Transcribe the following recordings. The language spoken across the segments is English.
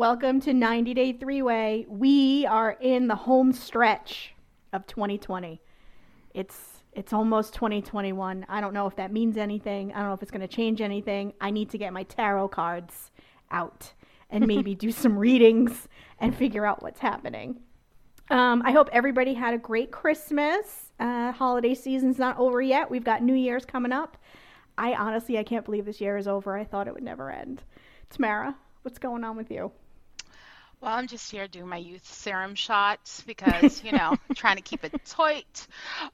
welcome to 90 Day Three Way. We are in the home stretch of 2020. It's it's almost 2021. I don't know if that means anything. I don't know if it's going to change anything. I need to get my tarot cards out and maybe do some readings and figure out what's happening. Um, I hope everybody had a great Christmas. Uh, holiday season's not over yet. We've got New Year's coming up. I honestly, I can't believe this year is over. I thought it would never end. Tamara, what's going on with you? Well, I'm just here doing my youth serum shots because, you know, trying to keep it tight.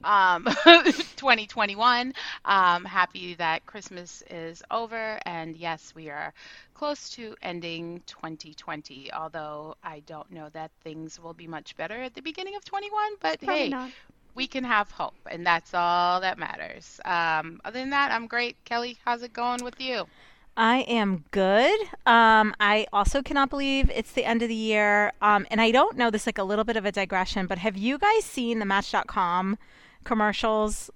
Um, 2021. Um, happy that Christmas is over. And yes, we are close to ending 2020, although I don't know that things will be much better at the beginning of 21. But Probably hey, not. we can have hope, and that's all that matters. Um, other than that, I'm great. Kelly, how's it going with you? I am good. Um, I also cannot believe it's the end of the year. Um, and I don't know, this is like a little bit of a digression, but have you guys seen the Match.com commercials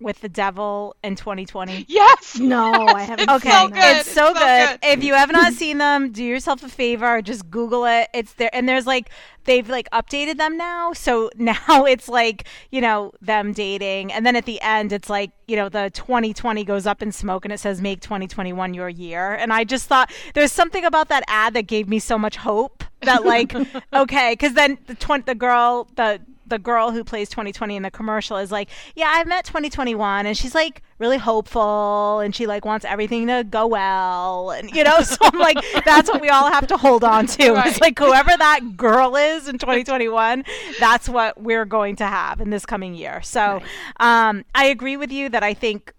with the devil in 2020? Yes. No, Yes, I haven't it's Okay, so good. it's so good. If you have not seen them, do yourself a favor, just Google it. It's there, and there's like they've like updated them now, so now it's like you know them dating, and then at the end it's like you know the 2020 goes up in smoke, and it says make 2021 your year. And I just thought there's something about that ad that gave me so much hope that like okay, because then the twen- the girl the the girl who plays 2020 in the commercial is like, yeah, I've met 2021, and she's like really hopeful, and she like wants everything to go well, and you know, so I'm like, that's what we all have to hold on to. Right. It's like whoever that girl is in 2021, that's what we're going to have in this coming year. So, um, I agree with you that I think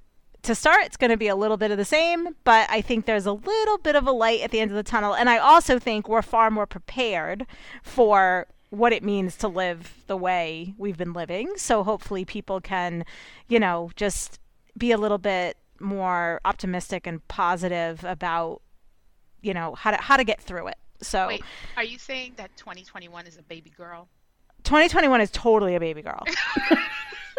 to start, it's going to be a little bit of the same, but I think there's a little bit of a light at the end of the tunnel. And I also think we're far more prepared for what it means to live the way we've been living. So hopefully people can, you know, just be a little bit more optimistic and positive about, you know, how to how to get through it. So Wait, are you saying that 2021 is a baby girl? 2021 is totally a baby girl.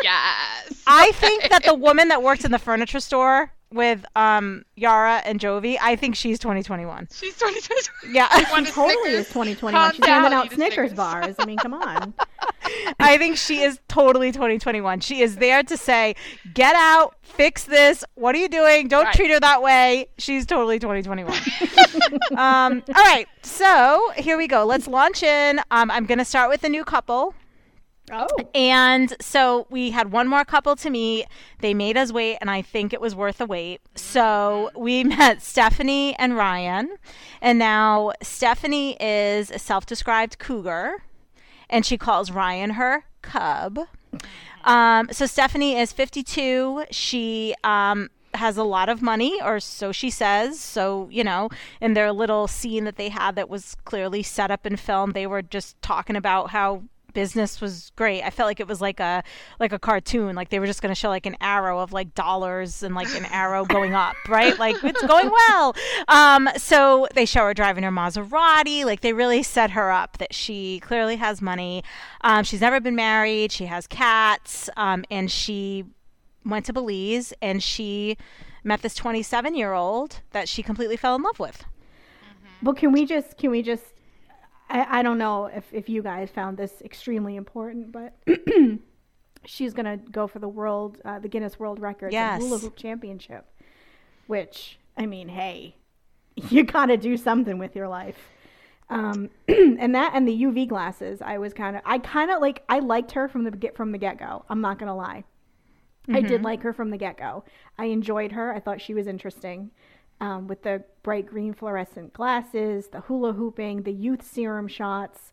Yes. I think that the woman that works in the furniture store with um Yara and Jovi, I think she's 2021. She's 2021. Yeah. She a totally is 2021. Calm She's handing out Snickers Snickers. bars. I mean, come on. I think she is totally 2021. She is there to say, "Get out, fix this. What are you doing? Don't Right. treat her that way." She's totally 2021. um, all right, so here we go. Let's launch in. Um, I'm going to start with a new couple. Oh, And so we had one more couple to meet. They made us wait, and I think it was worth the wait. So we met Stephanie and Ryan. And now Stephanie is a self described cougar, and she calls Ryan her cub. Um, so Stephanie is 52. She um, has a lot of money, or so she says. So, you know, in their little scene that they had that was clearly set up in film, they were just talking about how business was great. I felt like it was like a like a cartoon. Like they were just going to show like an arrow of like dollars and like an arrow going up, right? Like it's going well. Um, so they show her driving her Maserati. Like they really set her up that she clearly has money. Um, she's never been married. She has cats, um, and she went to Belize and she met this 27 year old that she completely fell in love with. well, can we just can we just? I, I don't know if if you guys found this extremely important, but she's gonna go for the world, uh, the Guinness World Records Yes. and hula hoop championship. Which I mean, hey, you gotta do something with your life. Um, and that and the UV glasses, I was kind of, I kind of like, I liked her from the get from the get go. I'm not gonna lie. I did like her from the get go. I enjoyed her. I thought she was interesting. Um, with the bright green fluorescent glasses, the hula hooping, the youth serum shots.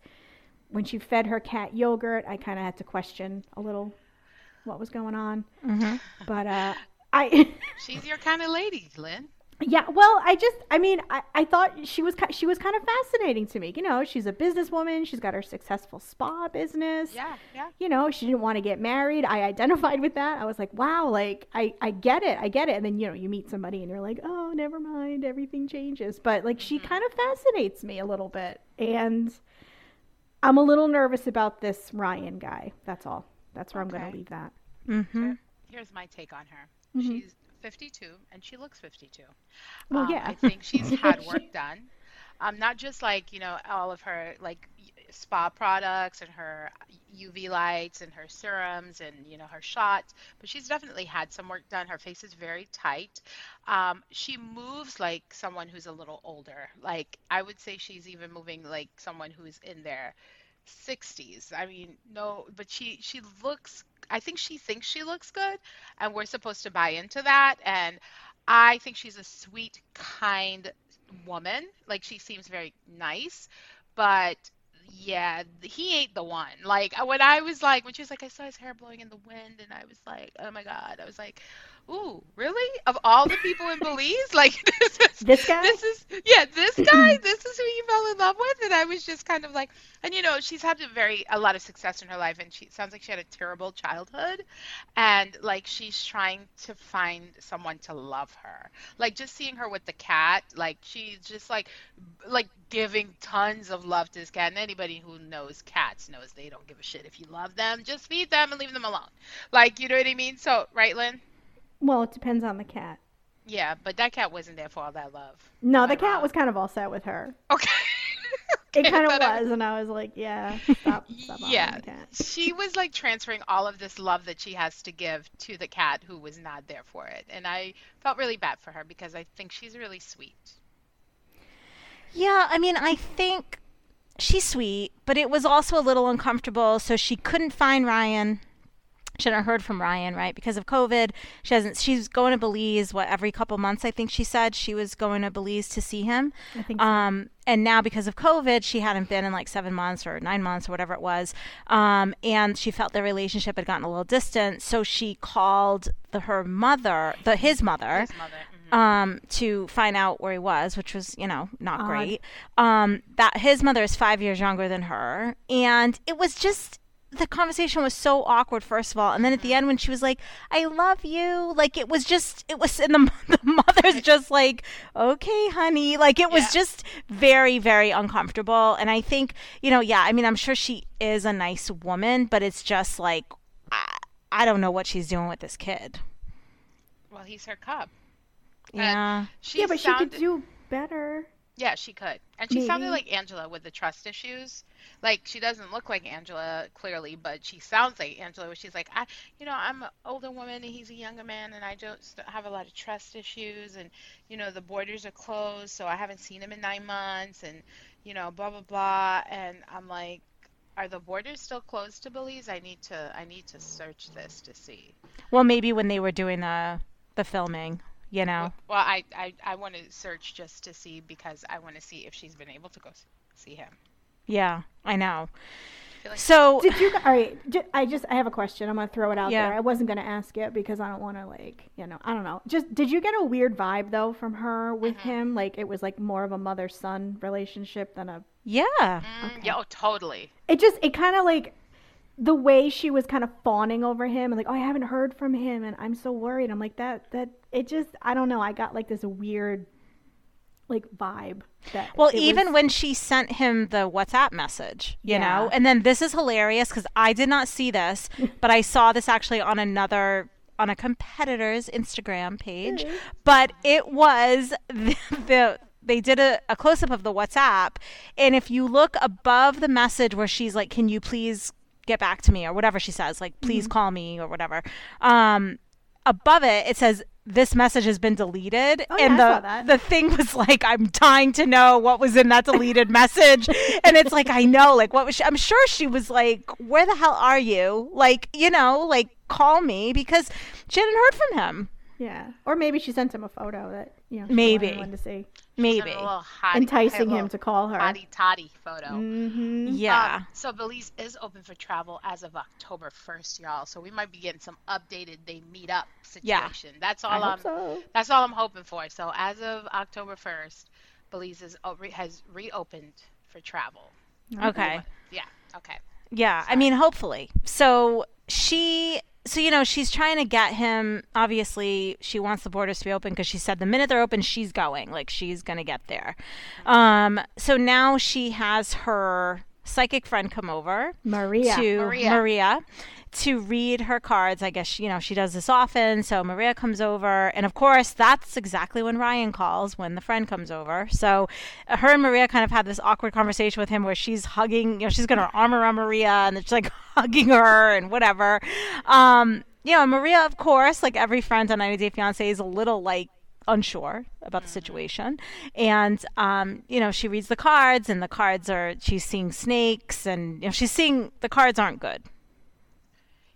When she fed her cat yogurt, I kind of had to question a little what was going on. But uh, I, She's your kind of lady, Lynn. Yeah, well, I just, I mean, I, I thought she was, she was kind of fascinating to me. You know, she's a businesswoman. She's got her successful spa business Yeah, yeah. you know, she didn't want to get married. I identified with that. I was like, wow, like I, I get it. I get it. And then, you know, you meet somebody and you're like, oh, never mind. Everything changes. But like, she kind of fascinates me a little bit. And I'm a little nervous about this Ryan guy. That's all. That's where I'm going to leave that. Mm-hmm. Here's my take on her. Mhm. She's 52 and she looks 52. Well, Um, yeah. I think she's had work done. Um, not just like you know all of her like spa products and her UV lights and her serums and you know her shots, but she's definitely had some work done. Her face is very tight. Um, she moves like someone who's a little older. Like I would say she's even moving like someone who's in their 60s. I mean, no, but she she looks I think she thinks she looks good and we're supposed to buy into that and I think she's a sweet, kind woman. Like she seems very nice, but yeah, he ain't the one. Like uh, when I was like, when she was like, I saw his hair blowing in the wind, and I was like, oh my god, I was like, ooh, really? Of all the people in Belize, like this is This guy? This is yeah, this guy. this is who you fell in love with, and I was just kind of like, and you know, she's had a very a lot of success in her life, and she sounds like she had a terrible childhood, and like she's trying to find someone to love her. Like just seeing her with the cat, like she's just like like giving tons of love to this cat. And anybody who knows cats knows they don't give a shit if you love them. Just feed them and leave them alone. Like you know what I mean? So right, Lynn? Well, it depends on the cat. Yeah, but that cat wasn't there for all that love. No, the I cat wrong? was kind of all set with her. Okay. It Okay, I kind of thought I was, and I was like, yeah, stop, stop Yeah, the cat. she was like transferring all of this love that she has to give to the cat who was not there for it. And I felt really bad for her because I think she's really sweet. Yeah, I mean, I think she's sweet, but it was also a little uncomfortable. So she couldn't find Ryan. She hadn't heard from Ryan, right? Because of COVID, she hasn't. She's going to Belize. What every couple months? I think she said she was going to Belize to see him. I think so. Um, and now because of COVID, she hadn't been in like seven months or nine months or whatever it was. Um, and she felt their relationship had gotten a little distant. So she called the her mother, the his mother, His mother. mhm. um, to find out where he was, which was, you know, not Odd. great. Um, that his mother is five years younger than her, and it was just the conversation was so awkward. First of all, and then at the end when she was like, "I love you," like it was just, it was, and the, the mother's just like, "Okay, honey," like it was Yeah. just very, very uncomfortable. And I think, you know, yeah, I mean, I'm sure she is a nice woman, but it's just like, I, I don't know what she's doing with this kid. Well, he's her cub. Yeah. She yeah, but sounded, she could do better. Yeah, she could. And she sounded like Angela with the trust issues. Like she doesn't look like Angela clearly, but she sounds like Angela where she's like, I you know, I'm an older woman and he's a younger man and I just have a lot of trust issues and you know, the borders are closed, so I haven't seen him in 9 months and you know, blah blah blah and I'm like are the borders still closed to Belize? I need to I need to search this to see. Well, maybe when they were doing the the filming, you know. Well, I I, I want to search just to see because I want to see if she's been able to go see him. Yeah, I know. feel like- So Did you? All right. ju- I just I have a question. I'm gonna throw it out Yeah. there. I wasn't gonna ask it because I don't want to like you know I don't know. Just did you get a weird vibe though from her with Mm-hmm. him? Like it was like more of a mother son relationship than a. yeah, Mm, okay. Yeah, oh, totally. It just it kind of like the way she was kind of fawning over him and like oh I haven't heard from him and I'm so worried. I'm like that that it just I don't know. I got like this weird like vibe that. Well, even was- when she sent him the WhatsApp message, you know, and then this is hilarious because I did not see this, but I saw this actually on another on a competitor's Instagram page, but it was the, the they did a, a close up of the WhatsApp, and if you look above the message where she's like, "Can you please get back to me?" or whatever she says, like, Mm-hmm. "Please call me" or whatever. Um, above it, it says. This message has been deleted, Oh, and I the the thing was like, I'm dying to know what was in that deleted message. And it's like, I know, like, what was she? I'm sure she was like, Where the hell are you? Like, you know, like, call me because she hadn't heard from him. Yeah, or maybe she sent him a photo that you know she Maybe. wanted to see, Maybe. Send a hottie, enticing him to call her. hottie toddy photo. Mm-hmm. Yeah. Um, so Belize is open for travel as of October 1st, y'all. So we might be getting some updated they meet up Yeah. situation. That's all hope I'm so. that's all I'm hoping for. So as of October 1st, Belize is, has reopened for travel. okay. Yeah. Okay. Yeah, I mean, hopefully. So she, so you know, she's trying to get him. Obviously, she wants the borders to be open because she said the minute they're open, she's going. Like she's gonna get there. Um, so now she has her psychic friend come over Maria. to Maria. Maria to read her cards. I guess you know she does this often. So Maria comes over, and of course that's exactly when Ryan calls when the friend comes over. So uh, her and Maria kind of had this awkward conversation with him where she's hugging, you know, she's got her arm around Maria and she's like hugging her and whatever. Um, you know, Maria, of course, like every friend on 90 Day Fiance, is a little like unsure about the situation and um, you know she reads the cards and the cards are she's seeing snakes and you know she's seeing the cards aren't good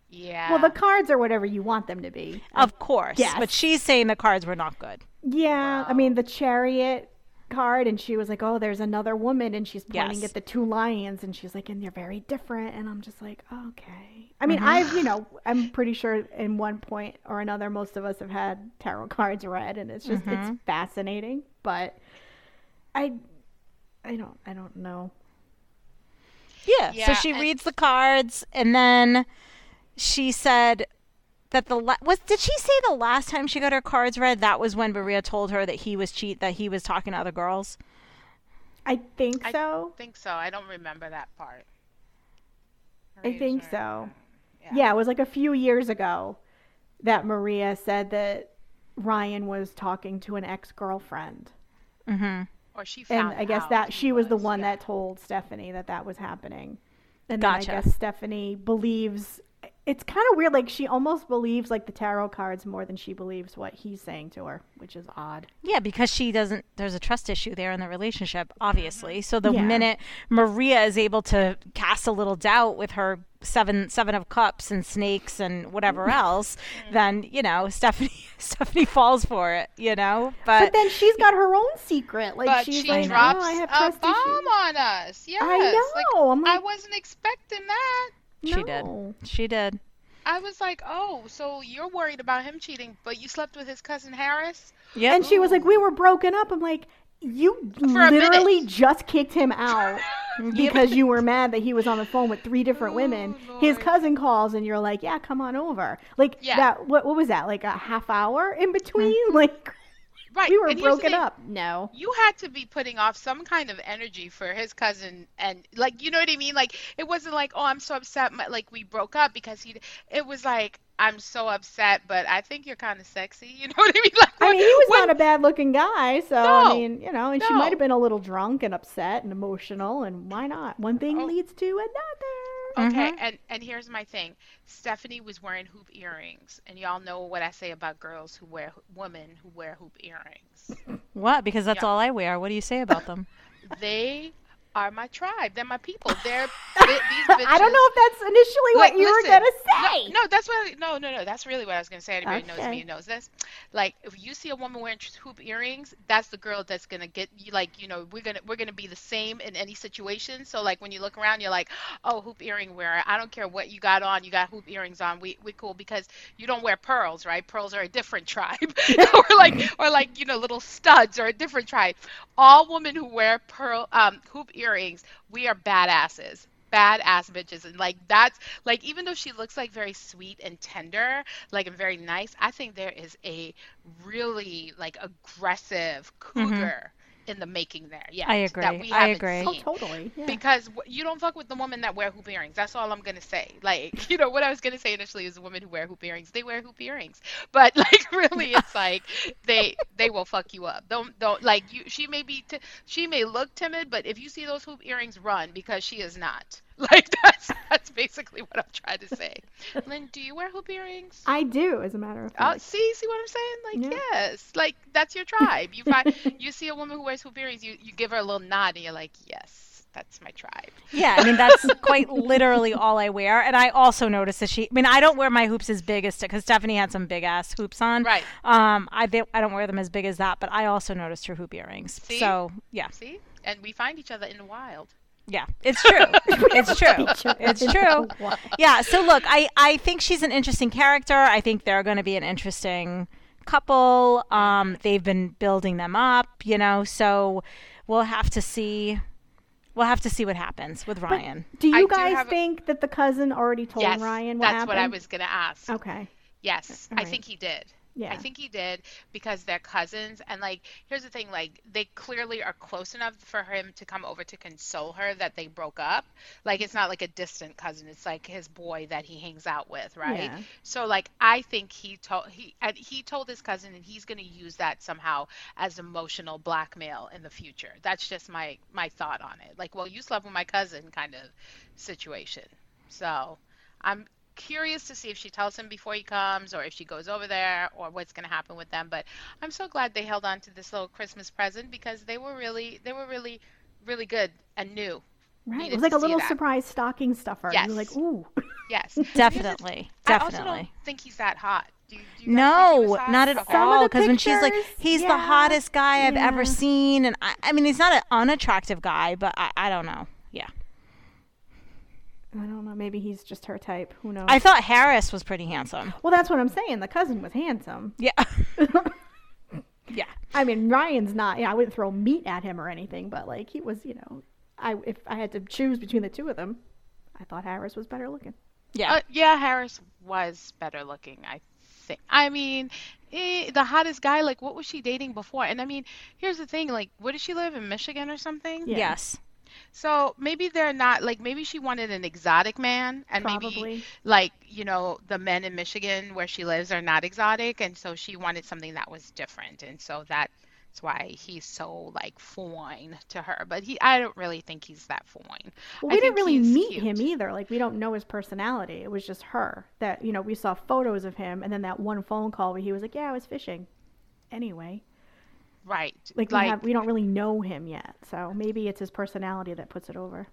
Yeah. Well, the cards are whatever you want them to be. of course Yes. but she's saying the cards were not good Yeah, I mean the chariot card, and she was like, "Oh, there's another woman," and she's pointing Yes. at the two lions, and she's like, "And they're very different," and I'm just like, "Okay." I mean, Mm-hmm. I've you know, I'm pretty sure in one point or another, most of us have had tarot cards read, and it's just Mm-hmm. it's fascinating, but I, I don't, I don't know. yeah, so she and- reads the cards and then she said that the la- was did she say the last time she got her cards read that was when Maria told her that he was cheat that he was talking to other girls I think so. I think so. I don't remember that part. I think Maria, so. Yeah. Yeah, it was like a few years ago that Maria said that Ryan was talking to an ex girlfriend. mm-hmm Or she And I guess out that she was the one yeah. that told Stephanie that that was happening. And Gotcha. then I guess Stephanie believes it's kind of weird. Like she almost believes like the tarot cards more than she believes what he's saying to her, which is odd. Yeah, because she doesn't. There's a trust issue there in the relationship, obviously. So the Yeah. minute Maria is able to cast a little doubt with her seven seven of cups and snakes and whatever else, then you know Stephanie Stephanie falls for it. You know, But, but, then she's got her own secret. Like But she's she like, oh, drops oh, I have a trust bomb issues. on us. Yes. I Like, know. I'm I wasn't expecting that. She no. did. She did. I was like, oh, so you're worried about him cheating, but you slept with his cousin Harris? Yeah. And she was like, we were broken up. I'm like, you a minute. literally just kicked him out because you were mad that he was on the phone with three different oh, women. Oh, His cousin calls and you're like, yeah, come on over. Like Yeah. that. What, what was that? Like a half hour in between? Mm-hmm. Like Right. we were and broken up. No. You had to be putting off some kind of energy for his cousin, and like, you know what I mean? Like, it wasn't like, oh, I'm so upset, my, like we broke up because he. It was like, I'm so upset, but I think you're kind of sexy. You know what I mean? Like, I mean, he was when- not a bad looking guy, so I mean, you know, and she might have been a little drunk and upset and emotional, and why not? One thing Oh. leads to another. Okay, Mhm. and and here's my thing. Stephanie was wearing hoop earrings, and y'all know what I say about girls who wear women who wear hoop earrings. What? Because that's Yeah. all I wear. What do you say about them? they are my tribe. They're my people. They're th- these bitches. I don't know if that's initially what you listen, were gonna say. No, that's what. No, no, no. That's really what I was gonna say. Anybody knows me knows this. Like, if you see a woman wearing hoop earrings, that's the girl that's gonna get you. Like, you know, we're gonna we're gonna be the same in any situation. So, like, when you look around, you're like, oh, hoop earring wearer. I don't care what you got on. You got hoop earrings on. We we cool because you don't wear pearls, right? Pearls are a different tribe. or like or like you know little studs are a different tribe. All women who wear pearl um hoop earrings, we are badasses. Badass bitches. And like that's like even though she looks like very sweet and tender like and very nice i think there is a really like aggressive mm-hmm. cougar in the making there yeah I that agree. we I haven't agree. Oh, totally. Yeah. Because you don't fuck with the women that wear hoop earrings. That's all I'm gonna say. Like, you know, what I was gonna say initially is the women who wear hoop earrings. They wear hoop earrings, but like, really, it's like they they will fuck you up. Don't don't like you. She may be t- she may look timid, but if you see those hoop earrings, run because she is not. Like that's that's basically what I'm trying to say. Lynn, do you wear hoop earrings? I do, as a matter of Oh, fact. see, see what I'm saying? Like, Yeah. yes, like that's your tribe. You find you see a woman who wears hoop earrings, you you give her a little nod, and you're like, yes, that's my tribe. Yeah, I mean that's quite literally all I wear, and I also noticed that she. I mean, I don't wear my hoops as big as because Stephanie had some big ass hoops on. Right. Um, I they, I don't wear them as big as that, but I also noticed her hoop earrings. See? So yeah, See, and we find each other in the wild. Yeah, it's true. it's true. It's true. Yeah. So look, I I think she's an interesting character. I think they're going to be an interesting couple. Um, they've been building them up, you know. So we'll have to see. We'll have to see what happens with Ryan. Do I you do guys a- think that the cousin already told yes, Ryan what that's happened? what I was gonna ask. Okay. Yes, All I think he did. Yeah. I think he did because they're cousins. And like, here's the thing: like, they clearly are close enough for him to come over to console her that they broke up. Like, it's not like a distant cousin; it's like his boy that he hangs out with, right? Yeah. So, like, I think he told he and he told his cousin, and he's going to use that somehow as emotional blackmail in the future. That's just my my thought on it. Like, well, you slept with my cousin, kind of situation. So, I'm curious to see if she tells him before he comes or if she goes over there or what's going to happen with them but i'm so glad they held on to this little christmas present because they were really they were really really good and new Right. It was like a little that. surprise stocking stuffer. You were like, Yes. ooh. yes Definitely. definitely i also don't Definitely. think he's that hot do you, do you guys think he No, not at Okay. All. Because when she's like, pictures, he's the hottest guy I've ever seen, and I, I mean, he's not an unattractive guy, but I, I don't know. Yeah, I don't know. Maybe he's just her type. Who knows? I thought Harris was pretty handsome. well, that's what I'm saying. The cousin was handsome. Yeah, yeah. I mean, Ryan's not. Yeah, I wouldn't throw meat at him or anything, but like he was, you know, I if I had to choose between the two of them, I thought Harris was better looking. Yeah. Uh, yeah, Harris was better looking, I think. I mean, eh, the hottest guy, like, what was she dating before? And I mean, here's the thing, like, what does she live in Michigan or something? Yeah. Yes. So maybe they're not like maybe she wanted an exotic man, and maybe like you know the men in Michigan where she lives are not exotic, and so she wanted something that was different, and so that's why he's so like foine to her. But he, I don't really think he's that foine. Well, we didn't really meet cute. him either. Like we don't know his personality. It was just her that you know we saw photos of him, and then that one phone call where he was like, "Yeah, I was fishing." Anyway, Right? like, we have we don't really know him yet, so maybe it's his personality that puts it over.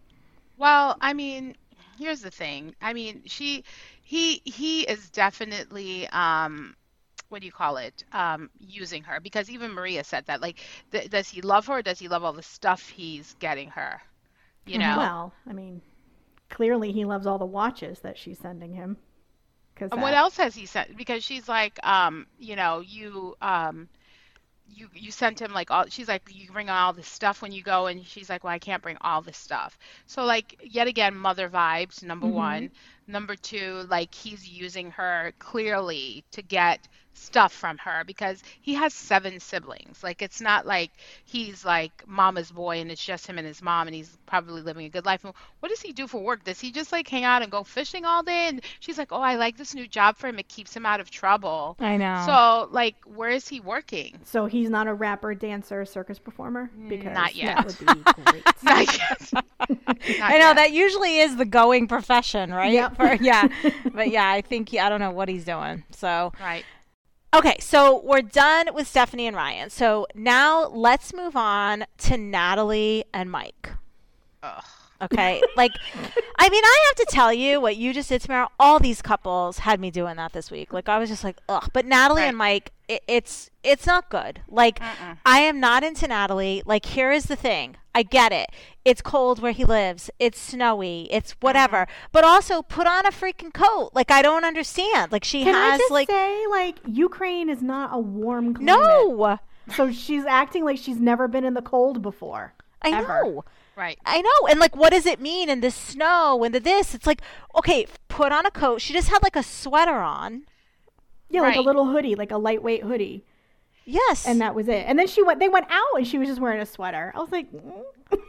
Well, I mean, here's the thing. I mean, she, he, he is definitely, um, what do you call it? Um, using her because even Maria said that. Like, th- does he love her? Or does he love all the stuff he's getting her? You know. Well, I mean, clearly he loves all the watches that she's sending him. Cause and what else has he said? Because she's like, um, you know, you, um, you you sent him like all. She's like, you bring all this stuff when you go, and she's like, well, I can't bring all this stuff. So like, yet again, mother vibes. Number Mhm. one. Number two, like he's using her clearly to get stuff from her because he has seven siblings. Like it's not like he's like mama's boy and it's just him and his mom and he's probably living a good life. What does he do for work? Does he just like hang out and go fishing all day? And she's like, "Oh, I like this new job for him. It keeps him out of trouble." I know. So, like, where is he working? So he's not a rapper, dancer, circus performer mm, because Not yet. that would be great. Not yet. Not I know yet. that usually is the going profession, right? Yep. For, yeah, but yeah, I think he, I don't know what he's doing. So Right. okay, so we're done with Stephanie and Ryan. So now let's move on to Natalie and Mike. Ugh. Okay, like I mean, I have to tell you what you just did, Tamara. All these couples had me doing that this week. Like I was just like, ugh. But Natalie and Mike, it, it's it's not good. Like Mm-mm. I am not into Natalie. Like, here is the thing. I get it. It's cold where he lives. It's snowy. It's mm-hmm. whatever. But also, put on a freaking coat. Like, I don't understand. Like, she Can has like say, like, Ukraine is not a warm climate. no. So she's acting like she's never been in the cold before. I Ever. know. Right. I know. And like, what does it mean in the snow and the this? It's like, okay, put on a coat. She just had like a sweater on. Yeah, like a little hoodie, like a lightweight hoodie, Yes. and that was it. And then she went. They went out, and she was just wearing a sweater. I was like, mm.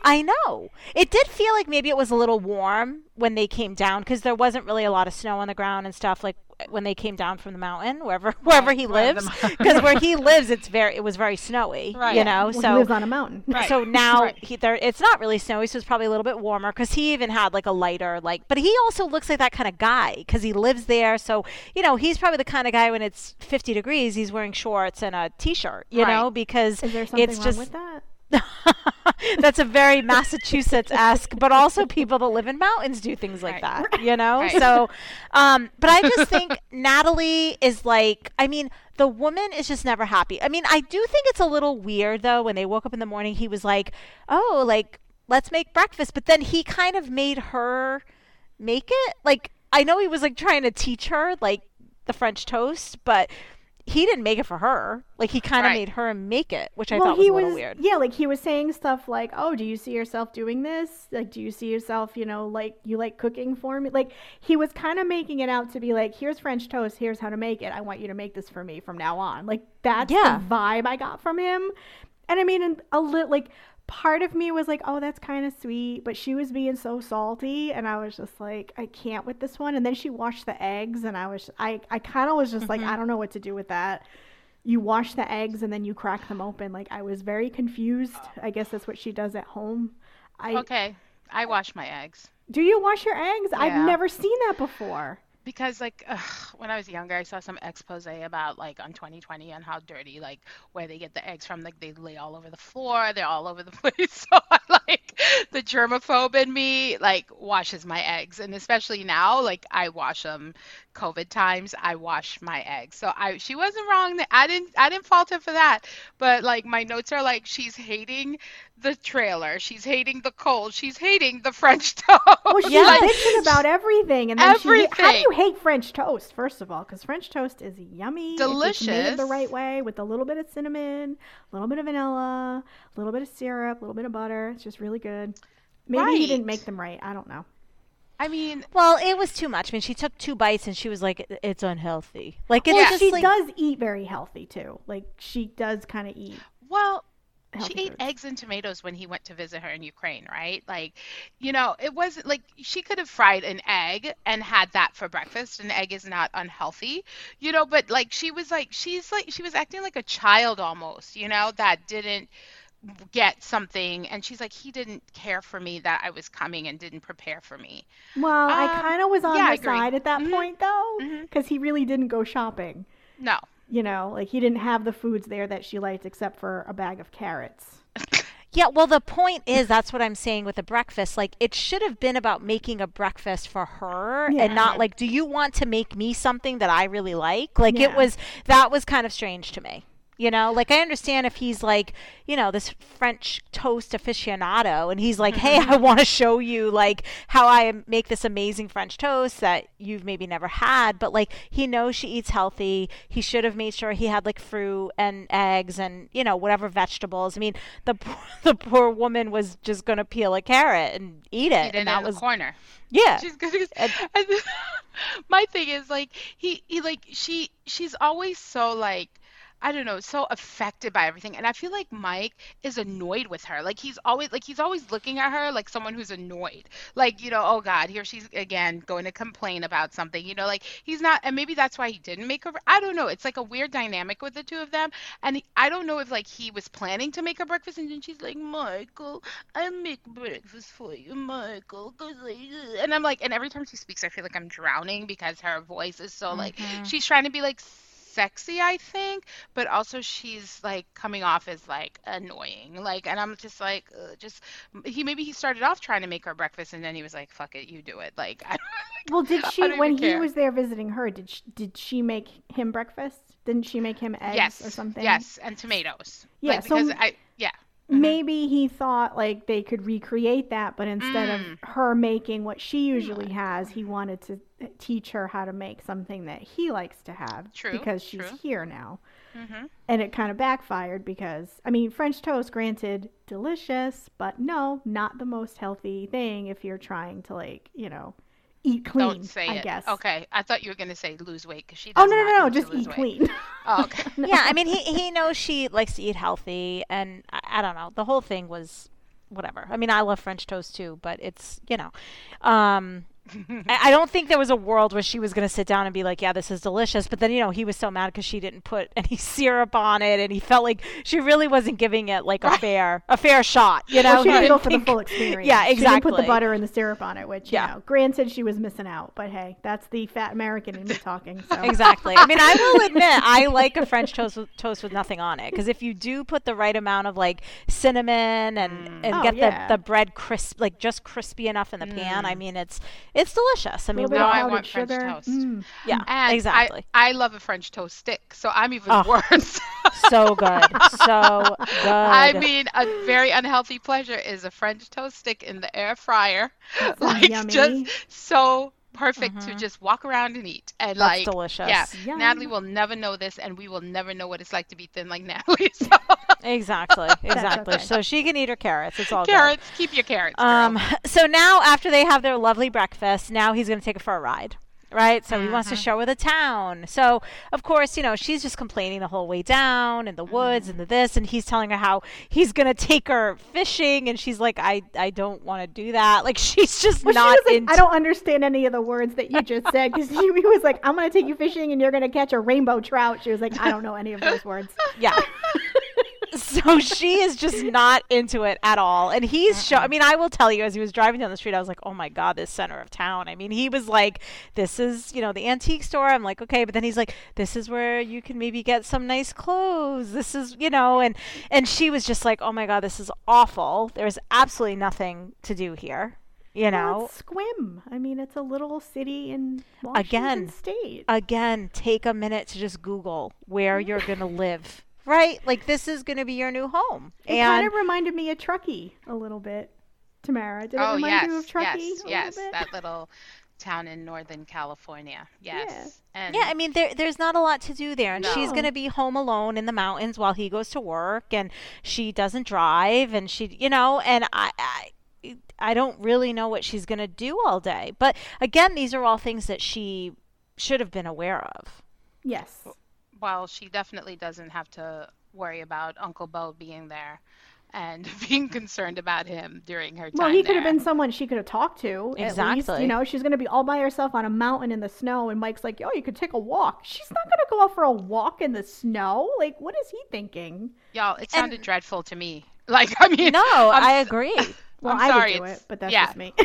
I know. It did feel like maybe it was a little warm when they came down because there wasn't really a lot of snow on the ground and stuff like when they came down from the mountain wherever wherever he lives because where he lives it's very it was very snowy Right. you know well, he so lives on a mountain. Right. so now Right. he there it's not really snowy so it's probably a little bit warmer because he even had like a lighter like but he also looks like that kind of guy because he lives there so you know he's probably the kind of guy when it's 50 degrees he's wearing shorts and a t-shirt you Right. know because Is there something it's wrong just with that? that's a very Massachusetts esque, but also people that live in mountains do things like Right. that, you know? Right. So, um, but I just think Natalie is like, I mean, the woman is just never happy. I mean, I do think it's a little weird though when they woke up in the morning, he was like, oh, like, let's make breakfast. But then he kind of made her make it. Like, I know he was like trying to teach her, like, the French toast, but he didn't make it for her. Like he kind of Right. made her make it, which I well, thought was he a little was weird. yeah, like he was saying stuff like, "Oh, do you see yourself doing this? Like, do you see yourself, you know, like you like cooking for me?" Like he was kind of making it out to be like, "Here's French toast. Here's how to make it. I want you to make this for me from now on." Like that's Yeah. the vibe I got from him. And I mean, a little like part of me was like, "Oh, that's kind of sweet," but she was being so salty, and I was just like, "I can't with this one." And then she washed the eggs, and I was, I, I kind of was just like, mm-hmm. I don't know what to do with that you wash the eggs and then you crack them open. Like I was very confused. Ah. I guess that's what she does at home. I Okay, I wash my eggs do you wash your eggs? Yeah. I've never seen that before. Because like ugh, when I was younger, I saw some expose about like on 2020 and how dirty like where they get the eggs from. Like they lay all over the floor, they're all over the place. So I like the germaphobe in me like washes my eggs, and especially now, like I wash them. COVID times, I wash my eggs. So I she wasn't wrong. That I didn't I didn't fault her for that. But like my notes are like she's hating the trailer, she's hating the cold, she's hating the French toast. Well, she's Yes. bitching about everything, and then she. How do you hate French toast? First of all, because French toast is yummy. it's made the right way with a little bit of cinnamon, a little bit of vanilla, a little bit of syrup, a little bit of butter. It's just really good. Maybe he didn't make them right. I don't know. I mean, Well, it was too much. I mean, she took two bites and she was like, "It's unhealthy." Like it's Well, just she like does eat very healthy too. Like she does kind of eat. well, she ate foods. eggs and tomatoes when he went to visit her in Ukraine, right? Like, you know, it wasn't like she could have fried an egg and had that for breakfast. An egg is not unhealthy, you know, but like she was like she's like she was acting like a child almost, you know, that didn't get something and she's like he didn't care for me that I was coming and didn't prepare for me. Well, I Um, kind of was on yeah, I her agree. side at that Mhm. point though, because he really didn't go shopping. No. You know, like he didn't have the foods there that she liked except for a bag of carrots. Yeah, well, the point is that's what I'm saying with the breakfast. Like, it should have been about making a breakfast for her Yeah. and not like, do you want to make me something that I really like? Like, it was that was kind of strange to me. You know, like I understand if he's like, you know, this French toast aficionado and he's like, hey, mm-hmm. I want to show you like how I make this amazing French toast that you've maybe never had. But like, he knows she eats healthy. He should have made sure he had like fruit and eggs and, you know, whatever vegetables. I mean, the, poor- the poor woman was just going to peel a carrot and eat it. Eat it and that in was, the corner. yeah. She's gonna. And my thing is like he he like she she's always so like I don't know so affected by everything and I feel like Mike is annoyed with her like he's always like he's always looking at her like someone who's annoyed like you know oh god here she's again going to complain about something you know like he's not and maybe that's why he didn't make her I don't know it's like a weird dynamic with the two of them and he, I don't know if like he was planning to make her breakfast and then she's like Michael I make breakfast for you, Michael. 'cause I-" And I'm like, and every time she speaks, I feel like I'm drowning because her voice is so like, Mhm. she's trying to be like sexy, I think, but also she's like coming off as like annoying. Like, and I'm just like, just he maybe he started off trying to make her breakfast and then he was like, fuck it, you do it. Like, I, Well, did she when he was there visiting her? Did she, did she make him breakfast? Didn't she make him eggs yes, or something? yes, and tomatoes. Yeah, like, so because I yeah. Mhm. Maybe he thought like they could recreate that, but instead Mm. of her making what she usually has, he wanted to teach her how to make something that he likes to have True, because she's true. here now. hmm And it kind of backfired because I mean, French toast granted delicious, but no, not the most healthy thing if you're trying to like, you know, eat clean, Don't say I it. guess. Okay, I thought you were gonna say lose weight because she. Oh does no, no, no, just eat weight. clean. Oh, okay. yeah, I mean, he he knows she likes to eat healthy, and I, I don't know. The whole thing was whatever. I mean, I love French toast too, but it's you know, um, I, don't think there was a world where she was going to sit down and be like, "Yeah, this is delicious." But then you know, he was so mad because she didn't put any syrup on it, and he felt like she really wasn't giving it like a fair a fair shot. You know, Well, she didn't go for the full experience. Yeah, exactly. She didn't put the butter and the syrup on it, which, you Yeah. know, granted she was missing out. But hey, that's the fat American in me talking. So. Exactly. I mean, I will admit I like a French toast with, toast with nothing on it because if you do put the right amount of like cinnamon and mm. and Oh, get yeah. the, the bread crisp like just crispy enough in the pan, I mm. mean it's it's delicious. I mean, little we Now I all, powdered want French sugar. toast. Mm. yeah, And exactly. I, I love a French toast stick, so I'm even Oh. worse. so good, so good. I mean, a very unhealthy pleasure is a French toast stick in the air fryer. That sounds like yummy. just so perfect to Mhm. just walk around and eat. And That's like, delicious. yeah, Yum. Natalie will never know this, and we will never know what it's like to be thin like Natalie. So, Exactly. Exactly. okay. So she can eat her carrots. It's all good. carrots, keep your carrots, girl. Um, so now after they have their lovely breakfast, now he's going to take her for a ride. Right? So he wants to Mhm. show her the town. So, of course, you know, she's just complaining the whole way down in the woods and the this and he's telling her how he's going to take her fishing and she's like I I don't want to do that. Like she's just Well, not she like, into I don't understand any of the words that you just said because he was like, I'm going to take you fishing and you're going to catch a rainbow trout. She was like, I don't know any of those words. Yeah. so she is just not into it at all. And he's show I mean, I will tell you as he was driving down the street, I was like, Oh my god, this center of town. I mean, he was like, This is, you know, the antique store. I'm like, Okay, but then he's like, This is where you can maybe get some nice clothes. This is you know, and and she was just like, Oh my god, this is awful. There's absolutely nothing to do here. You Well, know? it's Sequim. I mean, it's a little city in Washington Again, State. again, take a minute to just Google where mm-hmm. you're gonna live. Right? Like this is gonna be your new home. it and kind of reminded me of Truckee a little bit. Tamara, did it oh remind yes, you of Truckee? yes, a yes, bit? that little town in Northern California. Yes, and Yeah, I mean, there, there's not a lot to do there, and she's going to be home alone in the mountains while he goes to work, and she doesn't drive, and she, you know, and I, I, I don't really know what she's going to do all day. But again, these are all things that she should have been aware of. Yes. While she definitely doesn't have to worry about Uncle Bo being there and being concerned about him during her time Well, he could have been someone she could have talked to. At least, Exactly. you know, she's going to be all by herself on a mountain in the snow, and Mike's like, "Oh, you could take a walk." She's not going to go out for a walk in the snow. Like, what is he thinking? Y'all, it sounded dreadful to me. Like, I mean, No, I'm I s- agree. Well, I'm I would do it's- it, but that's yeah. just me.